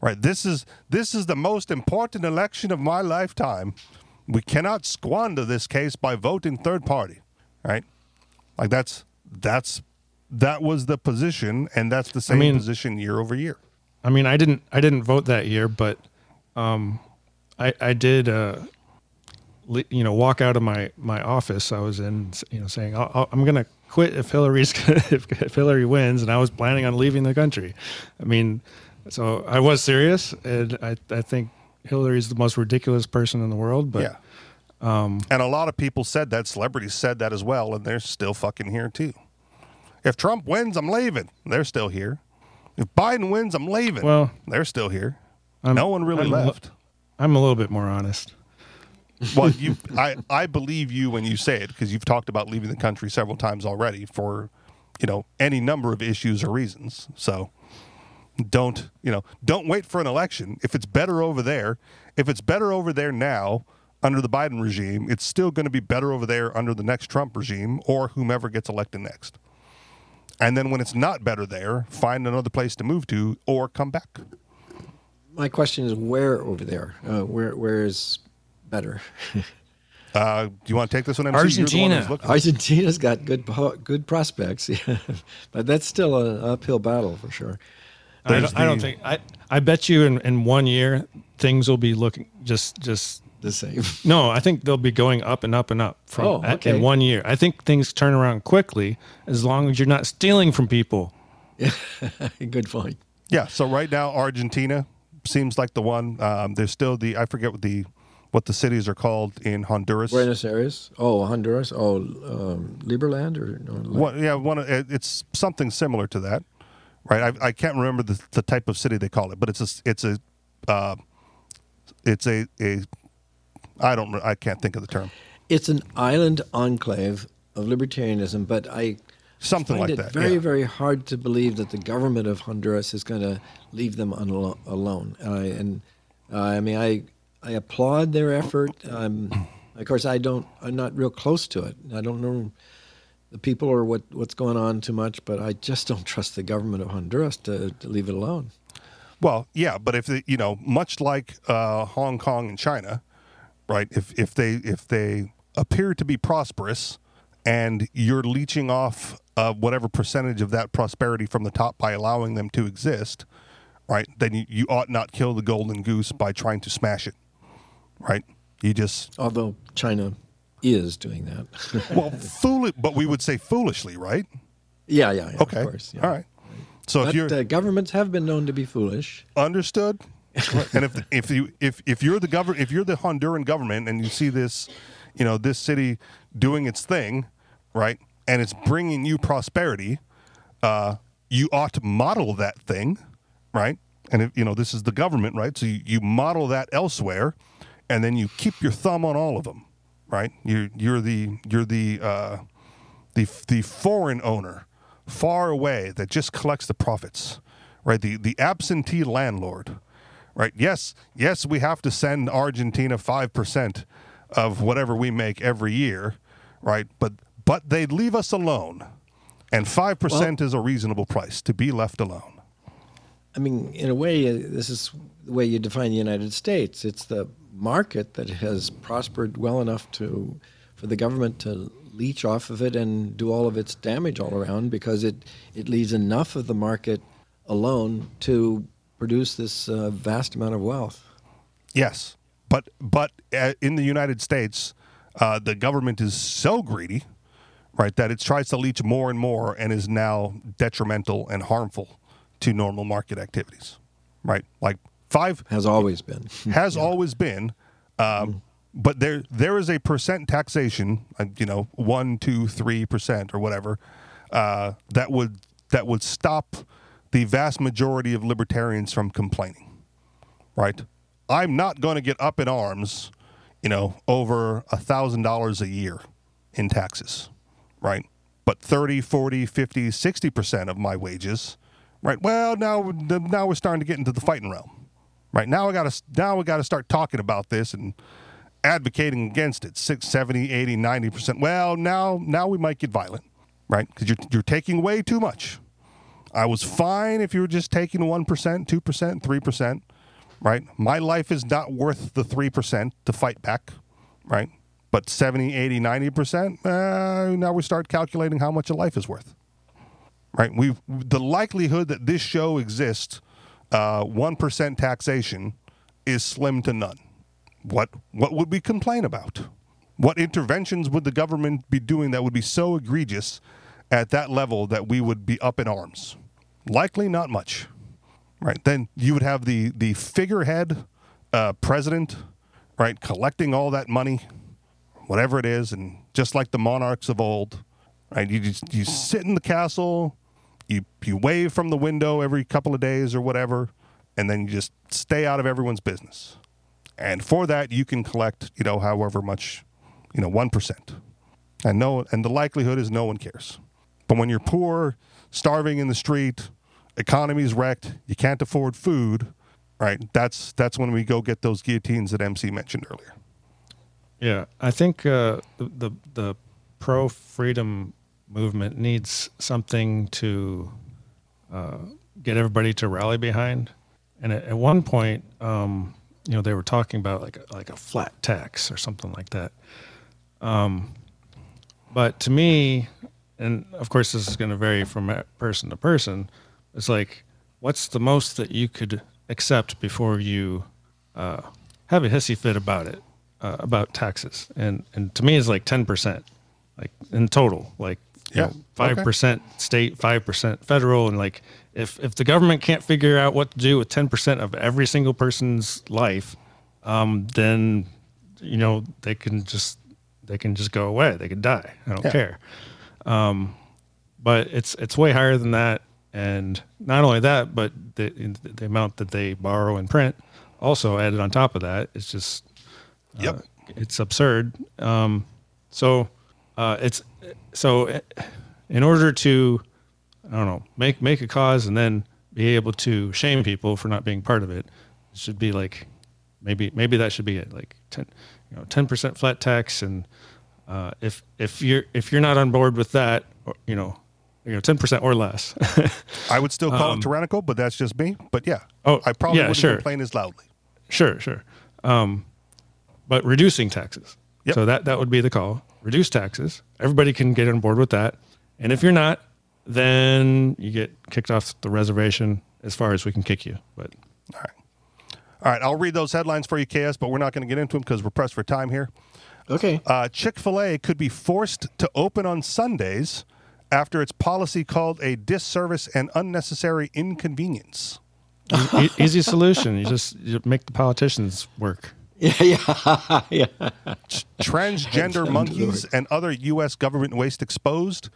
right? This is this is the most important election of my lifetime. We cannot squander this case by voting third party, right? Like that's that's that was the position, and that's the same mean- position year over year. I mean, I didn't I didn't vote that year, but um, I I did uh, you know walk out of my my office I was in you know saying I'll, I'll, I'm gonna quit if Hillary's if, if Hillary wins, and I was planning on leaving the country. I mean, so I was serious, and I I think Hillary's the most ridiculous person in the world, but yeah. Um, and a lot of people said that. Celebrities said that as well, and they're still fucking here too. If Trump wins, I'm leaving. They're still here. If Biden wins, I'm leaving. Well, they're still here. I'm- no one really I'm- left. I'm a little bit more honest. Well, you, I, I believe you when you say it because you've talked about leaving the country several times already for, you know, any number of issues or reasons. So, don't you know? Don't wait for an election. If it's better over there, if it's better over there now under the Biden regime, it's still going to be better over there under the next Trump regime or whomever gets elected next. And then when it's not better there, find another place to move to or come back. My question is, where over there? Uh, where where is better? Uh, do you want to take this one, MC? You're the one Argentina. Argentina's got good good prospects, yeah. but that's still an uphill battle for sure. I don't, I don't think I. I bet you in, in one year things will be looking just just The same. no. I think they'll be going up and up and up from Oh, at- okay. in one year. I think things turn around quickly as long as you're not stealing from people. Yeah, good point. Yeah. So right now, Argentina seems like the one. Um, there's still the I forget what the what the cities are called in Honduras. Buenos Aires. Oh, Honduras. Oh, um, Liberland or no, One, yeah, one. it- It's something similar to that, right? I, I can't remember the, the type of city they call it, but it's a it's a uh, it's a a I don't I can't think of the term. It's an island enclave of libertarianism, but I Something find like it that. very, yeah. very hard to believe that the government of Honduras is going to leave them unalo- alone. Uh, and uh, I mean, I I applaud their effort. Um, of course, I don't. I'm not real close to it. I don't know the people or what what's going on too much, but I just don't trust the government of Honduras to, to leave it alone. Well, yeah, but if they, you know, much like uh, Hong Kong and China, right? If if they if they appear to be prosperous, and you're leeching off uh, whatever percentage of that prosperity from the top by allowing them to exist, right? Then you, you ought not kill the golden goose by trying to smash it, right? You just Although China is doing that. well, fool but we would say foolishly, right? yeah, yeah, yeah. Okay, Of course. Yeah. all right. So if you're uh, governments have been known to be foolish. Understood. and if if you if if you're the government if you're the Honduran government and you see this, you know, this city doing its thing, right, and it's bringing you prosperity, uh, you ought to model that thing, right? And if you know this is the government, right? So you, you model that elsewhere, and then you keep your thumb on all of them, right? You're you're the you're the uh, the the foreign owner far away that just collects the profits right the the absentee landlord right yes yes we have to send argentina 5% of whatever we make every year right but but they leave us alone and 5% is a reasonable price to be left alone I mean, in a way, uh, this is the way you define the United States. It's the market that has prospered well enough to for the government to leech off of it and do all of its damage all around because it it leaves enough of the market alone to produce this uh, vast amount of wealth. Yes, but but uh, in the United States, uh, the government is so greedy, right, that it tries to leech more and more, and is now detrimental and harmful to normal market activities, right? Like five Has always been. has always been, um, but there there is a percent taxation, uh, you know, one, two, three percent or whatever, uh, that would that would stop the vast majority of libertarians from complaining, right? I'm not going to get up in arms, you know, over a thousand dollars a year in taxes, right? But 30, 40, 50, 60 percent of my wages, right? Well, now now we're starting to get into the fighting realm right now i got to now we got to start talking about this and advocating against it. 6 70 80 90% well now now we might get violent right? Because you're, you're taking way too much. I was fine if you were just taking 1% 2% 3% right? My life is not worth the 3% to fight back right? But 70 80 90% uh, now we start calculating how much a life is worth right? We the likelihood that this show exists, uh, one taxation, is slim to none. What what would we complain about? What interventions would the government be doing that would be so egregious at that level that we would be up in arms? Likely not much, right? Then you would have the the figurehead uh, president, right, collecting all that money, whatever it is, and just like the monarchs of old, right, you just you sit in the castle, you you wave from the window every couple of days or whatever, and then you just stay out of everyone's business. And for that, you can collect, you know, however much, you know, one percent, and no, and the likelihood is no one cares. But when you're poor, starving in the street, economy's wrecked, you can't afford food, right? That's that's when we go get those guillotines that MC mentioned earlier. Yeah, I think uh, the, the the pro freedom movement needs something to uh, get everybody to rally behind. And at, at one point, um, you know, they were talking about like a, like a flat tax or something like that. Um, but to me, and of course, this is going to vary from person to person. It's like, what's the most that you could accept before you uh, have a hissy fit about it, uh, about taxes? And and to me, it's like ten percent, like in total, like Yeah, five percent state, five percent federal, and like if if the government can't figure out what to do with ten percent of every single person's life, um, then you know they can just they can just go away. They could die. I don't Yeah. care. Um, but it's it's way higher than that, and not only that, but the the amount that they borrow and print also added on top of that. It's just Yep. uh, it's absurd. Um, so uh, it's so in order to I don't know make make a cause and then be able to shame people for not being part of it, it should be like maybe maybe that should be it like ten you know ten percent flat tax and uh, if if you're if you're not on board with that or, you know you know ten percent or less I would still call it tyrannical, but that's just me. But yeah, Um, Oh, I probably yeah, wouldn't sure. complain as loudly. Sure, sure. Um, but reducing taxes. Yep. So that that would be the call. Reduce taxes. Everybody can get on board with that. And if you're not, then you get kicked off the reservation as far as we can kick you. But All right. All right, I'll read those headlines for you, KS, but we're not going to get into them because we're pressed for time here. Okay. Uh, Chick fil A could be forced to open on Sundays after its policy called a disservice and unnecessary inconvenience. e- easy solution. You just you make the politicians work. Yeah, yeah, yeah. Transgender monkeys and other U.S. government waste exposed.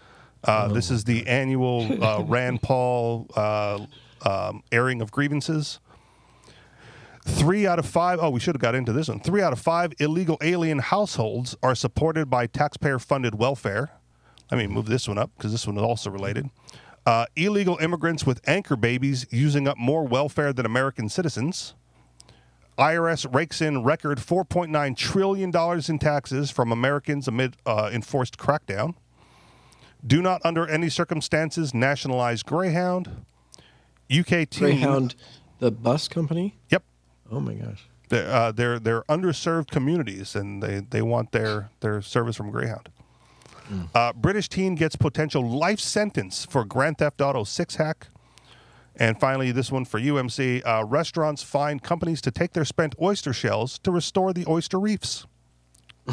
Uh, this is the annual uh, Rand Paul uh, um, airing of grievances. Three out of five, oh, we should have got into this one. Three out of five illegal alien households are supported by taxpayer funded welfare. Let me move this one up because this one is also related. Uh, illegal immigrants with anchor babies using up more welfare than American citizens. IRS rakes in record $4.9 trillion in taxes from Americans amid uh, enforced crackdown. Do not, under any circumstances, nationalize Greyhound. UK team. Greyhound, the bus company. Yep. Oh my gosh. They're, uh, they're they're underserved communities, and they, they want their their service from Greyhound. Uh, British teen gets potential life sentence for Grand Theft Auto six hack. And finally, this one for you MC: uh, restaurants find companies to take their spent oyster shells to restore the oyster reefs.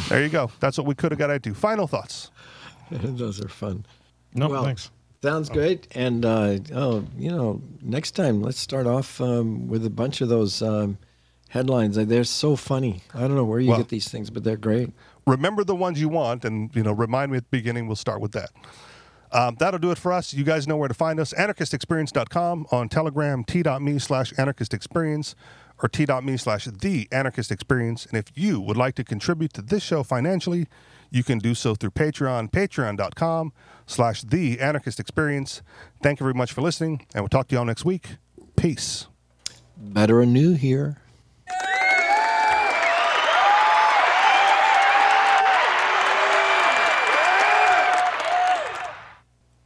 There you go. That's what we could have got into. Final thoughts. Those are fun. No, Well, thanks. Sounds great. And uh, oh, you know, next time let's start off um, with a bunch of those um, headlines. They're so funny. I don't know where you Well- get these things, but they're great. remember the ones you want and you know remind me at the beginning we'll start with that um, that'll do it for us. You guys know where to find us. anarchistexperience.com on telegram t.me slash anarchist experience or t.me slash the anarchist experience and if you would like to contribute to this show financially you can do so through patreon patreon.com slash the anarchist experience thank you very much for listening and we'll talk to y'all next week. Peace. Better new here.